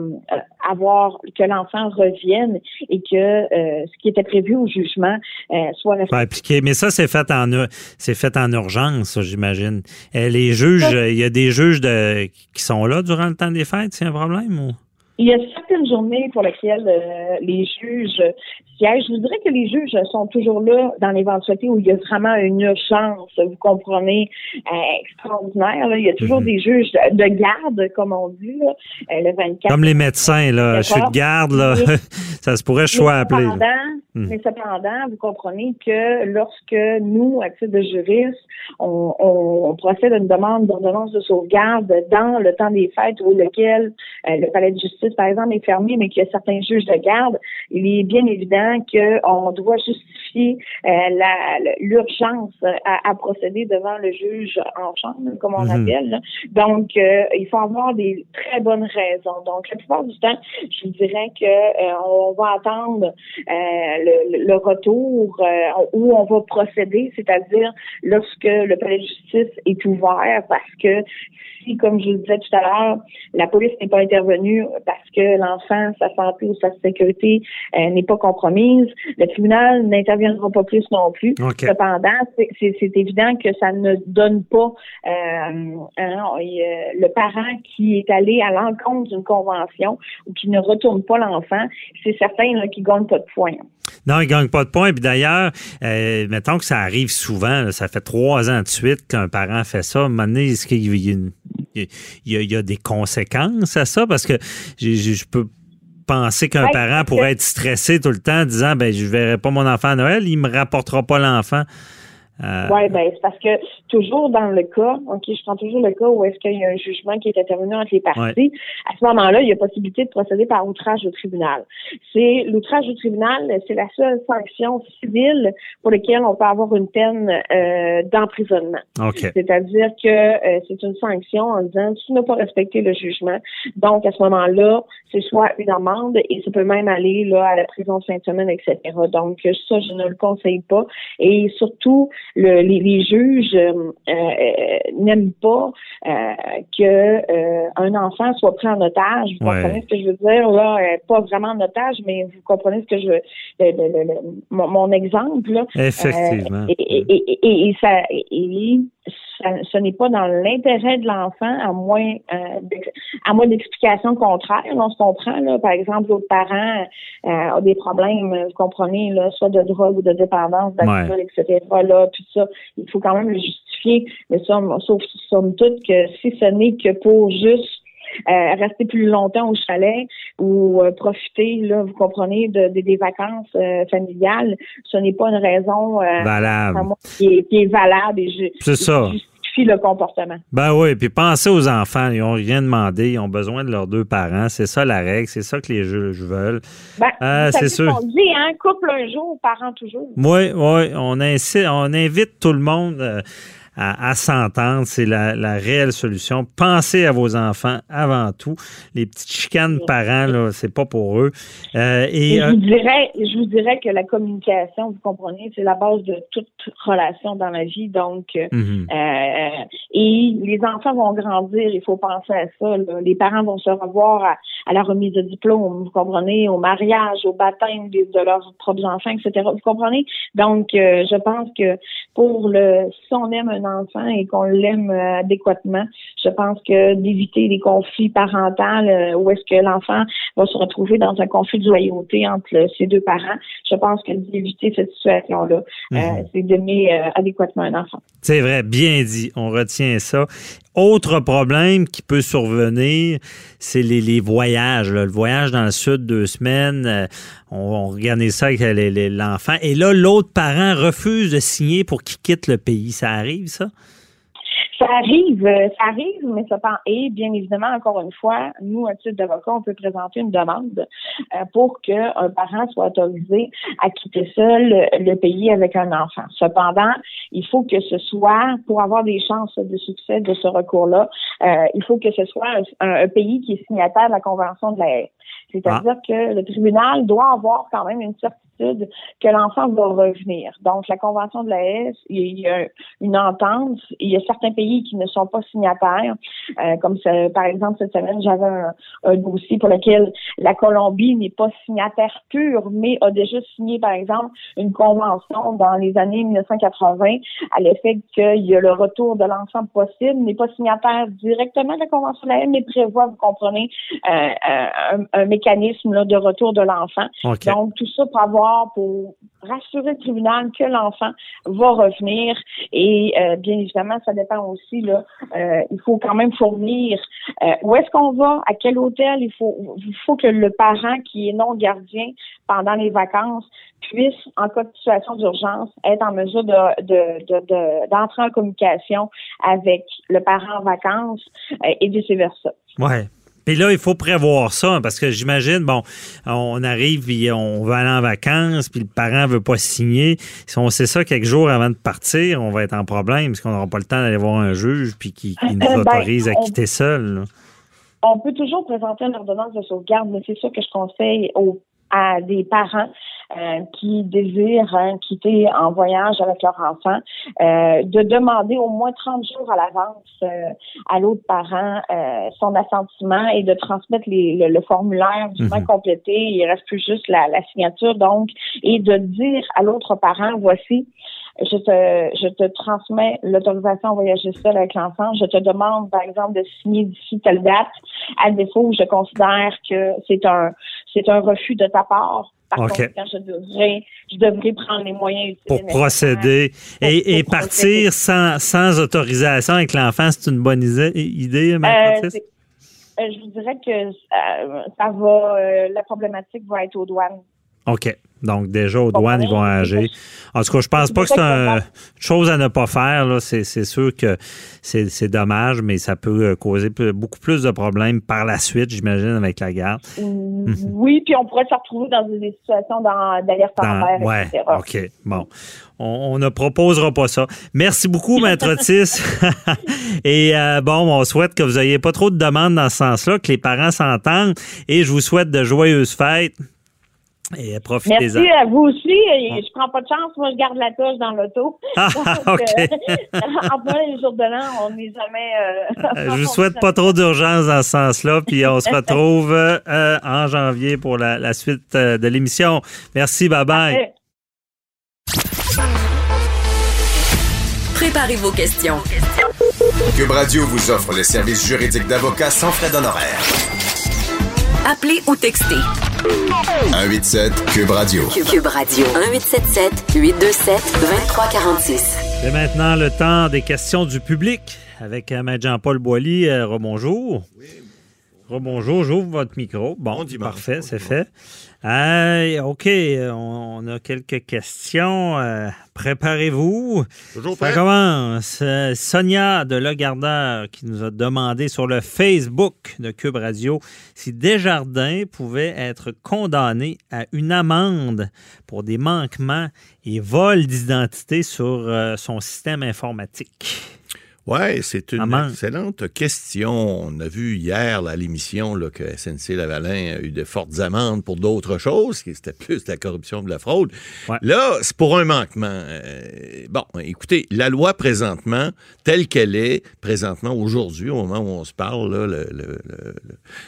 avoir que l'enfant revienne et que euh, ce qui était prévu au jugement euh, soit appliqué. Mais ça, c'est fait en c'est fait en urgence, j'imagine. Les juges, il y a des juges de, qui sont là durant le temps des fêtes, c'est un problème ou? Il y a certaines journées pour lesquelles euh, les juges siègent. Je vous dirais que les juges sont toujours là dans l'éventualité où il y a vraiment une urgence, vous comprenez, euh, extraordinaire. là. Il y a toujours Mhm. des juges de, de garde, comme on dit, là, euh, le 24. Comme les médecins, là. Je suis de garde, là. Ça se pourrait je sois mais appelé. Hmm. mais cependant, vous comprenez que lorsque nous, à titre de juriste, on, on, on procède à une demande d'ordonnance de sauvegarde dans le temps des fêtes où lequel euh, le palais de justice, par exemple, est fermé, mais qu'il y a certains juges de garde, il est bien évident qu'on doit justifier euh, l'urgence à, à procéder devant le juge en chambre, comme on Mhm. appelle. là. Donc, euh, il faut avoir des très bonnes raisons. Donc, la plupart du temps, je vous dirais que euh, on va attendre euh, le, le retour euh, où on va procéder, c'est-à-dire lorsque le palais de justice est ouvert, parce que si, comme je le disais tout à l'heure, la police n'est pas intervenue parce que l'enfant, sa santé ou sa sécurité euh, n'est pas compromise, le tribunal n'interviendra pas plus non plus. Cependant, c'est- évident que ça ne donne pas euh, hein, euh, le parent qui est allé à l'encontre d'une convention ou qui ne retourne pas l'enfant, c'est certain qu'il gagne pas de points. Non, il gagne pas de points. Puis d'ailleurs, euh, mettons que ça arrive souvent, là, ça fait trois ans de suite qu'un parent fait ça. À un moment donné, est-ce qu'il y a, une- il y a- il y a des conséquences à ça? Parce que je peux penser qu'un Ouais, parent pourrait être stressé tout le temps en disant ben je verrai pas mon enfant à Noël, il me rapportera pas l'enfant. Euh, Oui, ben c'est parce que toujours dans le cas, OK, je prends toujours le cas où est-ce qu'il y a un jugement qui est intervenu entre les parties. À ce moment-là, il y a possibilité de procéder par outrage au tribunal. C'est l'outrage au tribunal, c'est la seule sanction civile pour laquelle on peut avoir une peine euh, d'emprisonnement. OK. C'est-à-dire que euh, c'est une sanction en disant tu n'as pas respecté le jugement. Donc, à ce moment-là, c'est soit une amende et ça peut même aller là, à la prison de fin de semaine, etc. Donc, ça, je ne le conseille pas. Et surtout, le- les, les juges euh, euh, n'aiment pas euh, que euh, un enfant soit pris en otage. Vous Ouais. comprenez ce que je veux dire? Là, pas vraiment en otage, mais vous comprenez ce que je veux. le- le- le- le- mon, mon exemple, là. Effectivement. Et, et, et, et- et ça, et ça- ce n'est pas dans l'intérêt de l'enfant, à moins euh, à moins d'explications contraires. On se comprend, là, par exemple, l'autre parent euh, a des problèmes, vous comprenez, là, soit de drogue ou de dépendance, d'alcool, etc. Là, puis ça, il faut quand même le justifier. Mais somme, sauf somme toute que si ce n'est que pour juste euh, rester plus longtemps au chalet ou euh, profiter, là, vous comprenez, de, de- des vacances euh, familiales, ce n'est pas une raison euh, Valable. à moi, qui, est, qui est valable et ju- C'est ça. justifiée modifie le comportement. Ben oui, puis pensez aux enfants, ils n'ont rien demandé, ils ont besoin de leurs deux parents, c'est ça la règle, c'est ça que les juges veulent. Ben, Euh, c'est ce sûr. qu'on dit, hein, couple un jour, parent toujours. Oui, oui, on, insi- on invite tout le monde euh, à, à s'entendre. C'est la, la réelle solution. Pensez à vos enfants avant tout. Les petites chicanes parents, là, c'est pas pour eux. Euh, Et et je euh, vous dirais, je vous dirais que la communication, vous comprenez, c'est la base de toute relation dans la vie. Donc, euh, mhm. euh, et les enfants vont grandir, il faut penser à ça. là. Les parents vont se revoir à, à la remise de diplôme, vous comprenez, au mariage, au baptême de, de leurs propres enfants, etc. Vous comprenez? Donc, euh, je pense que pour le, si on aime un enfant et qu'on l'aime euh, adéquatement, je pense que d'éviter les conflits parentaux euh, où est-ce que l'enfant va se retrouver dans un conflit de loyauté entre le- ses deux parents, je pense que d'éviter cette situation-là, euh, Mhm. c'est d'aimer euh, adéquatement un enfant. c'est vrai, bien dit, on retient ça. Autre problème qui peut survenir, c'est les, les voyages. là. Le voyage dans le sud, deux semaines, euh, on, on organise ça avec les- l'enfant. Et là, l'autre parent refuse de signer pour qu'il quitte le pays. Ça arrive, ça? Ça arrive, euh, ça arrive, mais ça. Et bien évidemment, encore une fois, nous, à titre d'avocat, on peut présenter une demande euh, pour qu'un parent soit autorisé à quitter seul le, pays avec un enfant. Cependant, il faut que ce soit, pour avoir des chances de succès de ce recours-là, euh, il faut que ce soit un- un pays qui est signataire de la Convention de la haie. C'est-à-dire que le tribunal doit avoir quand même une certitude que l'enfant va revenir. Donc, la Convention de la haie, il y a une entente. Il y a certains pays qui ne sont pas signataires. Euh, comme ça, par exemple, cette semaine, j'avais un, un dossier pour lequel la Colombie n'est pas signataire pure, mais a déjà signé, par exemple, une convention dans les années 1980 à l'effet qu'il y a le retour de l'enfant possible, n'est pas signataire directement de la Convention de la haie, mais prévoit, vous comprenez, euh, un, un mécanisme là, de retour de l'enfant. Donc, tout ça pour avoir, pour rassurer le tribunal que l'enfant va revenir. Et euh, bien évidemment, ça dépend aussi, là, euh, il faut quand même fournir euh, où est-ce qu'on va, à quel hôtel. Il faut, il faut que le parent qui est non gardien pendant les vacances puisse, en cas de situation d'urgence, être en mesure de, de, de, de- d'entrer en communication avec le parent en vacances et vice-versa. Ouais. Puis là, il faut prévoir ça, parce que j'imagine, bon, on arrive, puis on va aller en vacances, puis le parent veut pas signer. Si on sait ça quelques jours avant de partir, on va être en problème, parce qu'on n'aura pas le temps d'aller voir un juge, puis qui, qui nous Euh, ben, autorise à on- quitter seul. là. On peut toujours présenter une ordonnance de sauvegarde, mais c'est ça que je conseille aux, à des parents euh, qui désirent hein, quitter en voyage avec leur enfant, euh, de demander au moins 30 jours à l'avance euh, à l'autre parent euh, son assentiment et de transmettre les, le, le formulaire du moins Mhm. complété. Il reste plus juste la, la signature, donc, et de dire à l'autre parent, voici, je te, je te transmets l'autorisation à voyager seul avec l'enfant. Je te demande, par exemple, de signer d'ici telle date. À défaut, je considère que c'est un, c'est un refus de ta part. Par OK. contre, quand je devrais, je devrais prendre les moyens utiles. Pour procéder. Et, et pour procéder. partir sans, sans autorisation avec l'enfant, c'est une bonne idée, idée Euh, euh, je vous dirais que euh, ça va, euh, la problématique va être aux douanes. OK. Donc, déjà, aux douanes, ils vont agir. En tout cas, je pense pas que c'est un- une chose à ne pas faire. C'est sûr que c'est dommage, mais ça peut euh, causer beaucoup plus de problèmes par la suite, j'imagine, avec la garde. Oui, puis on pourrait se retrouver dans des situations d'alerte en mer, ouais, etc. OK. Bon. On, on ne proposera pas ça. Merci beaucoup, Maître Otis. Et euh, bon, on souhaite que vous n'ayez pas trop de demandes dans ce sens-là, que les parents s'entendent. Et je vous souhaite de joyeuses fêtes. Et profitez-en. Merci à vous aussi. Et Je prends pas de chance. Moi, je garde la touche dans l'auto. Ah, OK. euh, en plein les jours de l'an, on n'est jamais. euh, Euh, Je vous souhaite pas trop d'urgence dans ce sens-là, puis on se retrouve euh, en janvier pour la, la suite euh, de l'émission. Merci, bye bye. Parfait. Préparez vos questions. Cube Radio vous offre les services juridiques d'avocats sans frais d'honoraires. Appelez ou textez. 187 Cube Radio. Cube Radio 1877 827 2346. C'est maintenant le temps des questions du public avec euh, Maître Jean-Paul Boilly. Euh, rebonjour. Bonjour, j'ouvre votre micro. Bon, Bon dimanche. parfait, Bon c'est fait. Euh, OK, on, on a quelques questions. Euh, Préparez-vous. Toujours Ça prêt? commence. Euh, Sonia de Legardeur qui nous a demandé sur le Facebook de Cube Radio si Desjardins pouvait être condamné à une amende pour des manquements et vol d'identité sur euh, son système informatique. Oui, c'est une excellente question. On a vu hier là, à l'émission que SNC Lavalin a eu de fortes amendes pour d'autres choses, qui c'était plus de la corruption de la fraude. Ouais. Là, c'est pour un manquement. Euh, bon, écoutez, la loi présentement, telle qu'elle est, présentement, aujourd'hui, au moment où on se parle, là, le, le- le-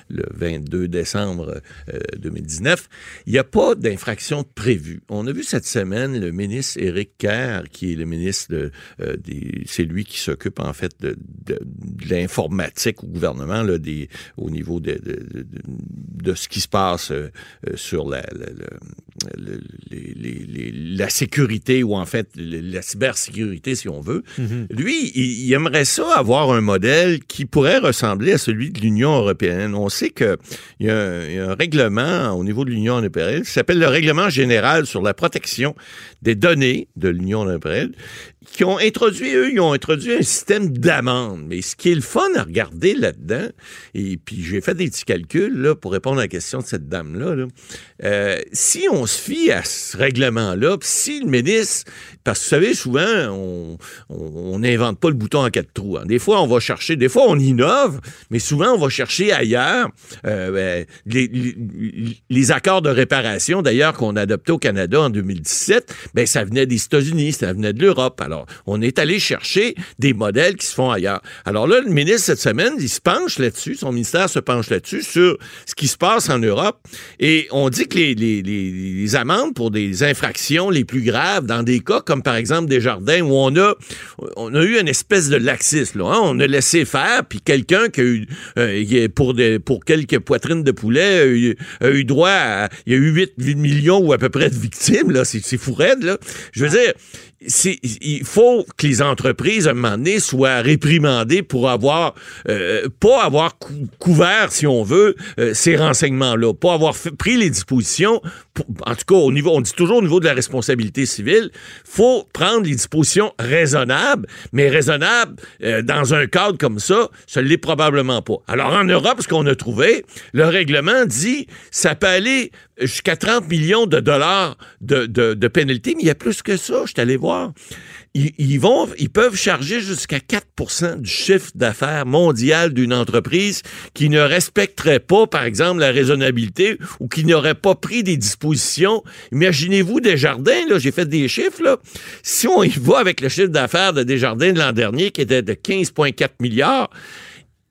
le 22 décembre euh, 2019, il n'y a pas d'infraction prévue. On a vu cette semaine le ministre Éric Kerr, qui est le ministre de, euh, des... C'est lui qui s'occupe, en fait, de, de- de l'informatique au gouvernement, là, des, au niveau de, ce qui se passe euh, euh, sur la, la- la- le- les- les- les- la sécurité, ou en fait, la cybersécurité, si on veut. Lui, il, il aimerait ça avoir un modèle qui pourrait ressembler à celui de l'Union européenne. On sait qu'il y, a un- il y a un règlement au niveau de l'Union européenne qui s'appelle le Règlement général sur la protection des données de l'Union européenne qui ont introduit, eux, ils ont introduit un système d'amende. Mais ce qui est le fun à regarder là-dedans, et puis j'ai fait des petits calculs là, pour répondre à la question de cette dame-là, là. Euh, si on se fie à ce règlement-là, si le ministre, parce que vous savez, souvent, on n'invente pas le bouton en quatre trous. hein. Des fois, on va chercher, des fois, on innove, mais souvent, on va chercher ailleurs euh, ben, les accords de réparation, d'ailleurs, qu'on a adoptés au Canada en 2017, ben, ça venait des États-Unis, ça venait de l'Europe. Alors, on est allé chercher des modèles qui se font ailleurs. Alors là, le ministre, cette semaine, il se penche là-dessus, son ministère se penche là-dessus, sur ce qui se passe en Europe. Et on dit que les, les, les, les amendes pour des infractions les plus graves, dans des cas comme par exemple des jardins où on a, on a eu une espèce de laxisme, là, hein. on a laissé faire, puis quelqu'un qui a eu, euh, pour, des, pour quelques poitrines de poulet, a eu, a eu droit à, il y a eu 8, 8 millions ou à peu près de victimes, là, c'est, fou raide, là. Je veux dire, il faut que les entreprises, à un moment donné, soient réprimandées pour avoir, euh, pas avoir cou- couvert, si on veut, euh, ces renseignements-là, pas avoir pris les dispositions, en tout cas, au niveau, on dit toujours au niveau de la responsabilité civile, faut prendre les dispositions raisonnables, mais raisonnables euh, dans un cadre comme ça, ça l'est probablement pas. Alors, en Europe, ce qu'on a trouvé, le règlement dit, ça peut aller jusqu'à 30 millions de dollars de, de, de pénalité, mais il y a plus que ça, je suis allé voir. Ils, peuvent charger jusqu'à 4% du chiffre d'affaires mondial d'une entreprise qui ne respecterait pas, par exemple, la raisonnabilité ou qui n'aurait pas pris des dispositions. Imaginez-vous Desjardins, là, j'ai fait des chiffres. Si on y va avec le chiffre d'affaires de Desjardins de l'an dernier, qui était de 15,4 milliards,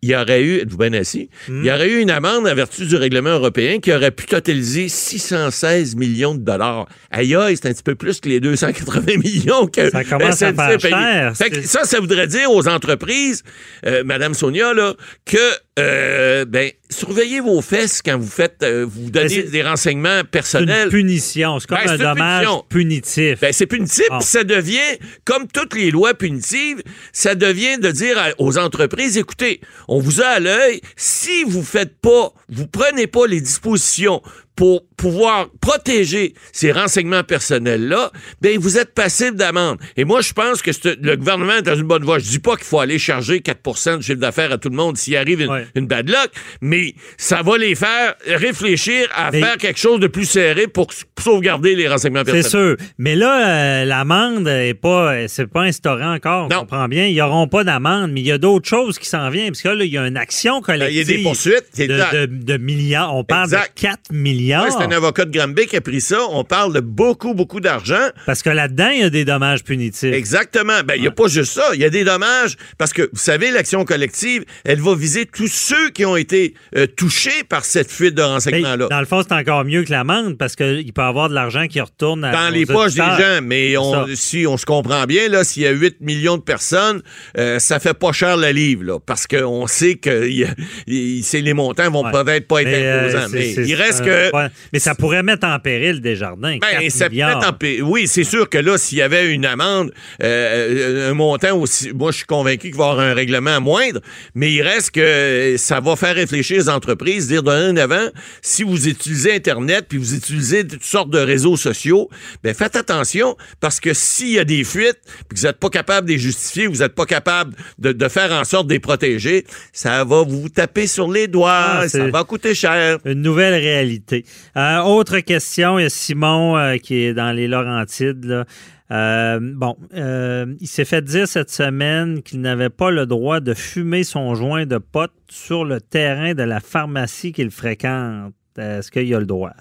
il y aurait eu, êtes-vous bien assis? Il y aurait eu une amende en vertu du règlement européen qui aurait pu totaliser 616 millions de dollars. Aïe, aïe, c'est un petit peu plus que les 280 millions que Ça commence à faire cher. Fait que ça, ça voudrait dire aux entreprises, euh, Madame Sonia, là, que, euh, ben, surveillez vos fesses quand vous faites, euh, vous donnez des renseignements C'est une personnels. punition. C'est comme Ben, un dommage punition. punitif. Ben, c'est punitif, puis ça devient, comme toutes les lois punitives, ça devient de dire à- aux entreprises, écoutez, on vous a à l'œil, si vous faites pas, vous prenez pas les dispositions pour pouvoir protéger ces renseignements personnels-là, ben vous êtes passible d'amende. Et moi, je pense que c'est- le gouvernement est dans une bonne voie. Je dis pas qu'il faut aller charger 4% du chiffre d'affaires à tout le monde s'il arrive une, Ouais. une bad luck, mais ça va les faire réfléchir à Mais- faire quelque chose de plus serré pour sauvegarder les renseignements C'est personnels. sûr. Mais là, euh, l'amende est pas, c'est pas instauré encore. On comprend bien. Ils n'auront pas d'amende, mais il y a d'autres choses qui s'en viennent. Parce que là, il y a une action Ben, collective. Il y a des poursuites. c'est de, clair. de- de milliards. On parle Exact. de 4 milliards. Ouais, c'est un avocat de Granby qui a pris ça. On parle de beaucoup, beaucoup d'argent. Parce que là-dedans, il y a des dommages punitifs. Exactement. Ben, il n'y a pas juste ça. Il y a des dommages parce que, vous savez, l'action collective, elle va viser tous ceux qui ont été euh, touchés par cette fuite de Ben, renseignements-là. dans le fond, c'est encore mieux que l'amende parce qu'il peut y avoir de l'argent qui retourne à, Dans les poches des gens, mais on, si on se comprend bien, là, s'il y a 8 millions de personnes, euh, ça fait pas cher la livre, là, parce qu'on sait que y a- les montants vont Ouais. peut-être pas être Mais, euh, imposants. mais il reste que pas- mais ça pourrait mettre en péril des jardins. Ben, ça en Oui, c'est sûr que là, s'il y avait une amende, euh, un montant aussi. Moi, je suis convaincu qu'il va y avoir un règlement moindre, mais il reste que ça va faire réfléchir les entreprises, dire d'un avant, si vous utilisez Internet puis vous utilisez toutes sortes de réseaux sociaux, ben faites attention parce que s'il y a des fuites puis que vous n'êtes pas capable de les justifier, vous n'êtes pas capable de, de faire en sorte de les protéger, ça va vous taper sur les doigts, Ah, ça va coûter cher. Une nouvelle réalité. Euh, autre question, il y a Simon euh, qui est dans les Laurentides. Euh, bon, il s'est fait dire cette semaine qu'il n'avait pas le droit de fumer son joint de pote sur le terrain de la pharmacie qu'il fréquente. Est-ce qu'il a le droit?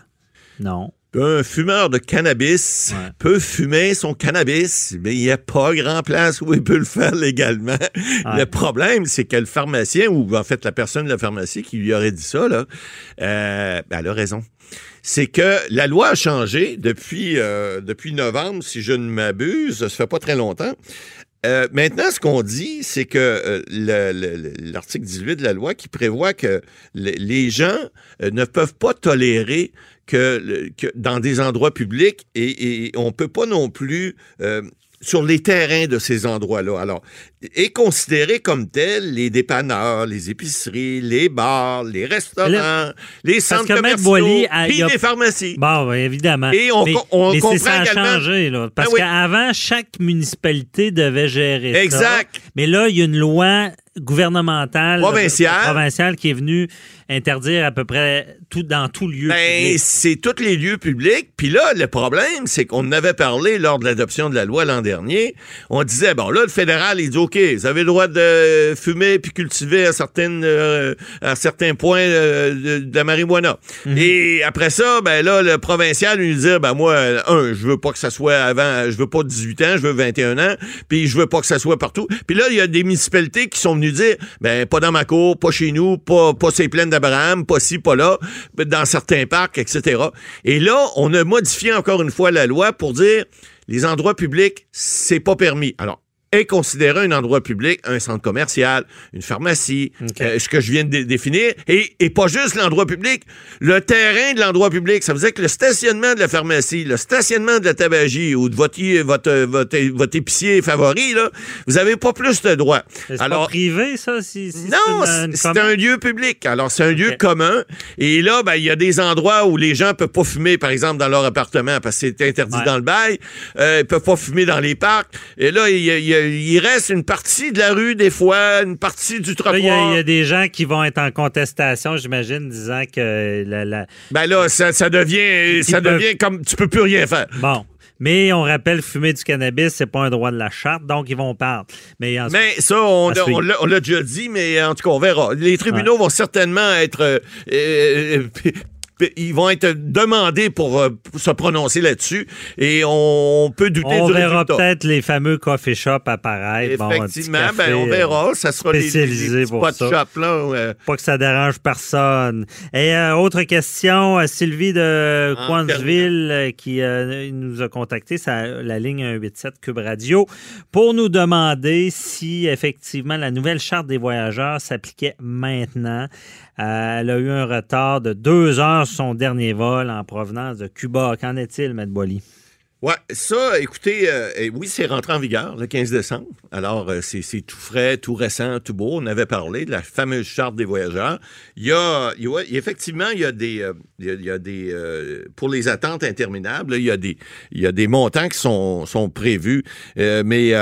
Non. Un fumeur de cannabis Ouais. peut fumer son cannabis, mais il n'y a pas grand place où il peut le faire légalement. Ouais. Le problème, c'est que le pharmacien, ou en fait la personne de la pharmacie qui lui aurait dit ça, là, euh, ben, elle a raison. C'est que la loi a changé depuis, euh, depuis novembre, si je ne m'abuse, ça fait pas très longtemps. Euh, maintenant, ce qu'on dit, c'est que euh, le- le- le- l'article 18 de la loi qui prévoit que le- les gens euh, ne peuvent pas tolérer que, dans des endroits publics et, on peut pas non plus euh, sur les terrains de ces endroits-là. Alors, est considéré comme tel les dépanneurs, les épiceries, les bars, les restaurants, les centres commerciaux, Boily a- puis il a- les pharmacies. Bon, évidemment. Et on mais, on mais comprend ça a également- changé, là. Parce Ben oui. qu'avant, chaque municipalité devait gérer ça. Exact. Mais là, il y a une loi gouvernementale Provinciale. provinciale qui est venue interdire à peu près tout dans tout lieu. Ben, c'est tous les lieux publics. Puis là, le problème, c'est qu'on en avait parlé lors de l'adoption de la loi l'an dernier. On disait, bon, là, le fédéral, il dit, OK, vous avez le droit de fumer puis cultiver à, certaines, euh, à certains points euh, de, de la marijuana. Et après ça, ben là, le provincial lui dit, ben moi, un, je veux pas que ça soit avant, je veux pas 18 ans, je veux 21 ans, puis je veux pas que ça soit partout. Puis là, il y a des municipalités qui sont venues dire, ben pas dans ma cour, pas chez nous, pas, pas ces plaines d'Abraham, pas ci, pas là, dans certains parcs, etc. Et là, on a modifié encore une fois la loi pour dire, les endroits publics, c'est pas permis. Alors, est considéré un endroit public, un centre commercial, une pharmacie, euh, ce que je viens de dé- définir, et, et pas juste l'endroit public, le terrain de l'endroit public. Ça veut dire que le stationnement de la pharmacie, le stationnement de la tabagie ou de votre, votre, votre, votre épicier favori, là, vous avez pas plus de droits. Alors, pas privé, ça? Si, si non, c'est un lieu public. Alors, c'est un lieu commun. Et là, ben, il y a des endroits où les gens peuvent pas fumer, par exemple, dans leur appartement, parce que c'est interdit Ouais. dans le bail. Euh, ils peuvent pas fumer dans les parcs. Et là, il, y a- il y a- il reste une partie de la rue, des fois, une partie du trottoir. il y, a- il y a des gens qui vont être en contestation, j'imagine, disant que la, la- Ben là, ça, ça devient, ça peuvent- devient comme, tu peux plus rien faire. Bon. Mais on rappelle, fumer du cannabis, c'est pas un droit de la charte, donc ils vont perdre. Mais, en- Mais ça, on, l'a- déjà dit, mais en tout cas, on verra. Les tribunaux vont certainement être... euh, euh, ils vont être demandés pour, euh, pour se prononcer là-dessus et on peut douter on du verra peut-être les fameux coffee shops apparaître. Bon, Effectivement, café, ben, on euh, verra. Ça sera les, spécialisé les pour ça. shops, là. Pas que ça dérange personne. Et euh, autre question, Sylvie de En Coinsville euh, qui nous a contacté, ça, la ligne 187 Cube Radio, pour nous demander si effectivement la nouvelle charte des voyageurs s'appliquait maintenant. Euh, elle a eu un retard de deux heures sur son dernier vol en provenance de Cuba. Qu'en est-il, M. Boily? Ouais, ça, écoutez, euh, eh oui, c'est rentré en vigueur le 15 décembre. Alors, euh, c'est tout frais, tout récent, tout beau. On avait parlé de la fameuse charte des voyageurs. Il y a, effectivement, il y a des, il y a, des, pour les attentes interminables, il y a des, il y a des montants qui sont, sont prévus, mais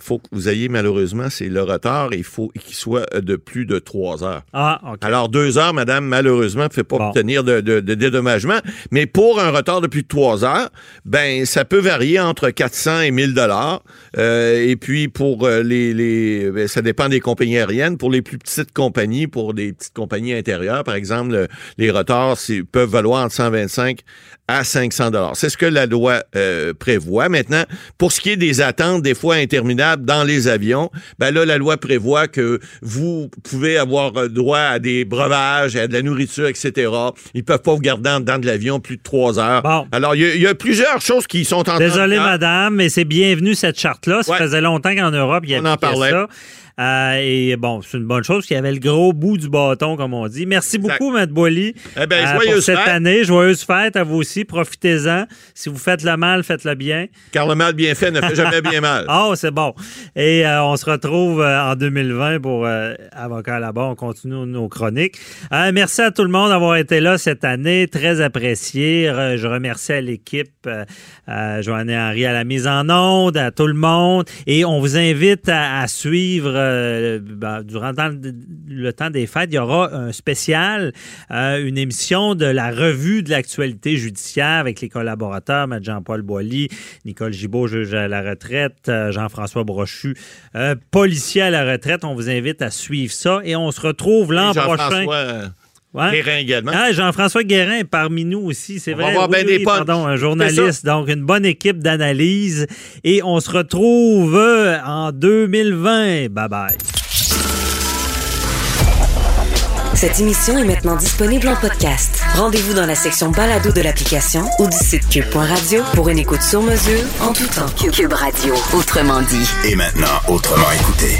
faut que vous ayez malheureusement, c'est le retard. Il faut qu'il soit de plus de trois heures. Ah, OK. Alors, deux heures, madame, malheureusement, ne fait pas Bon. obtenir de, de, de dédommagement. Mais pour un retard de plus de trois heures, ben, ça peut varier entre 400 et 1000 dollars. Euh, et puis, pour euh, les, les ben, ça dépend des compagnies aériennes. Pour les plus petites compagnies, pour des petites compagnies intérieures, par exemple, le- les retards peuvent valoir entre 125 à 500 dollars. C'est ce que la loi euh, prévoit. Maintenant, pour ce qui est des attentes, des fois interminables dans les avions, ben là, la loi prévoit que vous pouvez avoir euh, droit à des breuvages, à de la nourriture, etc. Ils peuvent pas vous garder en dedans de l'avion plus de trois heures. Bon. Alors, il y, a- il y a plusieurs choses qui sont en train Désolé, madame, mais c'est bienvenu cette charte-là. Ça Ouais. faisait longtemps qu'en Europe, il y On avait en parlait. ça. Euh, et bon, c'est une bonne chose qu'il y avait le gros bout du bâton, comme on dit. Merci beaucoup, M. Boily. Eh ben, euh, pour cette fête. année. Joyeuse fête à vous aussi. Profitez-en. Si vous faites le mal, faites-le bien. Car le mal bien fait ne fait jamais bien mal. Oh, c'est bon. Et euh, on se retrouve euh, en 2020 pour euh, Avocat barre. On continue nos chroniques. Merci à tout le monde d'avoir été là cette année. Très apprécié. Je remercie à l'équipe, Joanne et Henri à la mise en onde, à tout le monde. Et on vous invite à, à suivre euh, ben, durant le, le temps des fêtes. Il y aura un spécial, euh, une émission de la revue de l'actualité judiciaire avec les collaborateurs, M. Jean-Paul Boilly, Nicole Gibault, juge à la retraite, euh, Jean-François Brochu, policier à la retraite. On vous invite à suivre ça et on se retrouve l'an prochain. Ouais. Guérin également. Ah, Jean-François Guérin est parmi nous aussi, c'est On va vrai. avoir Oui, ben des oui, pardon, un journaliste, donc une bonne équipe d'analyse. Et on se retrouve euh, en 2020. Bye bye. Cette émission est maintenant disponible en podcast. Rendez-vous dans la section balado de l'application ou du site cube.radio pour une écoute sur mesure en tout temps. Cube Radio, autrement dit. Et maintenant, autrement écouté.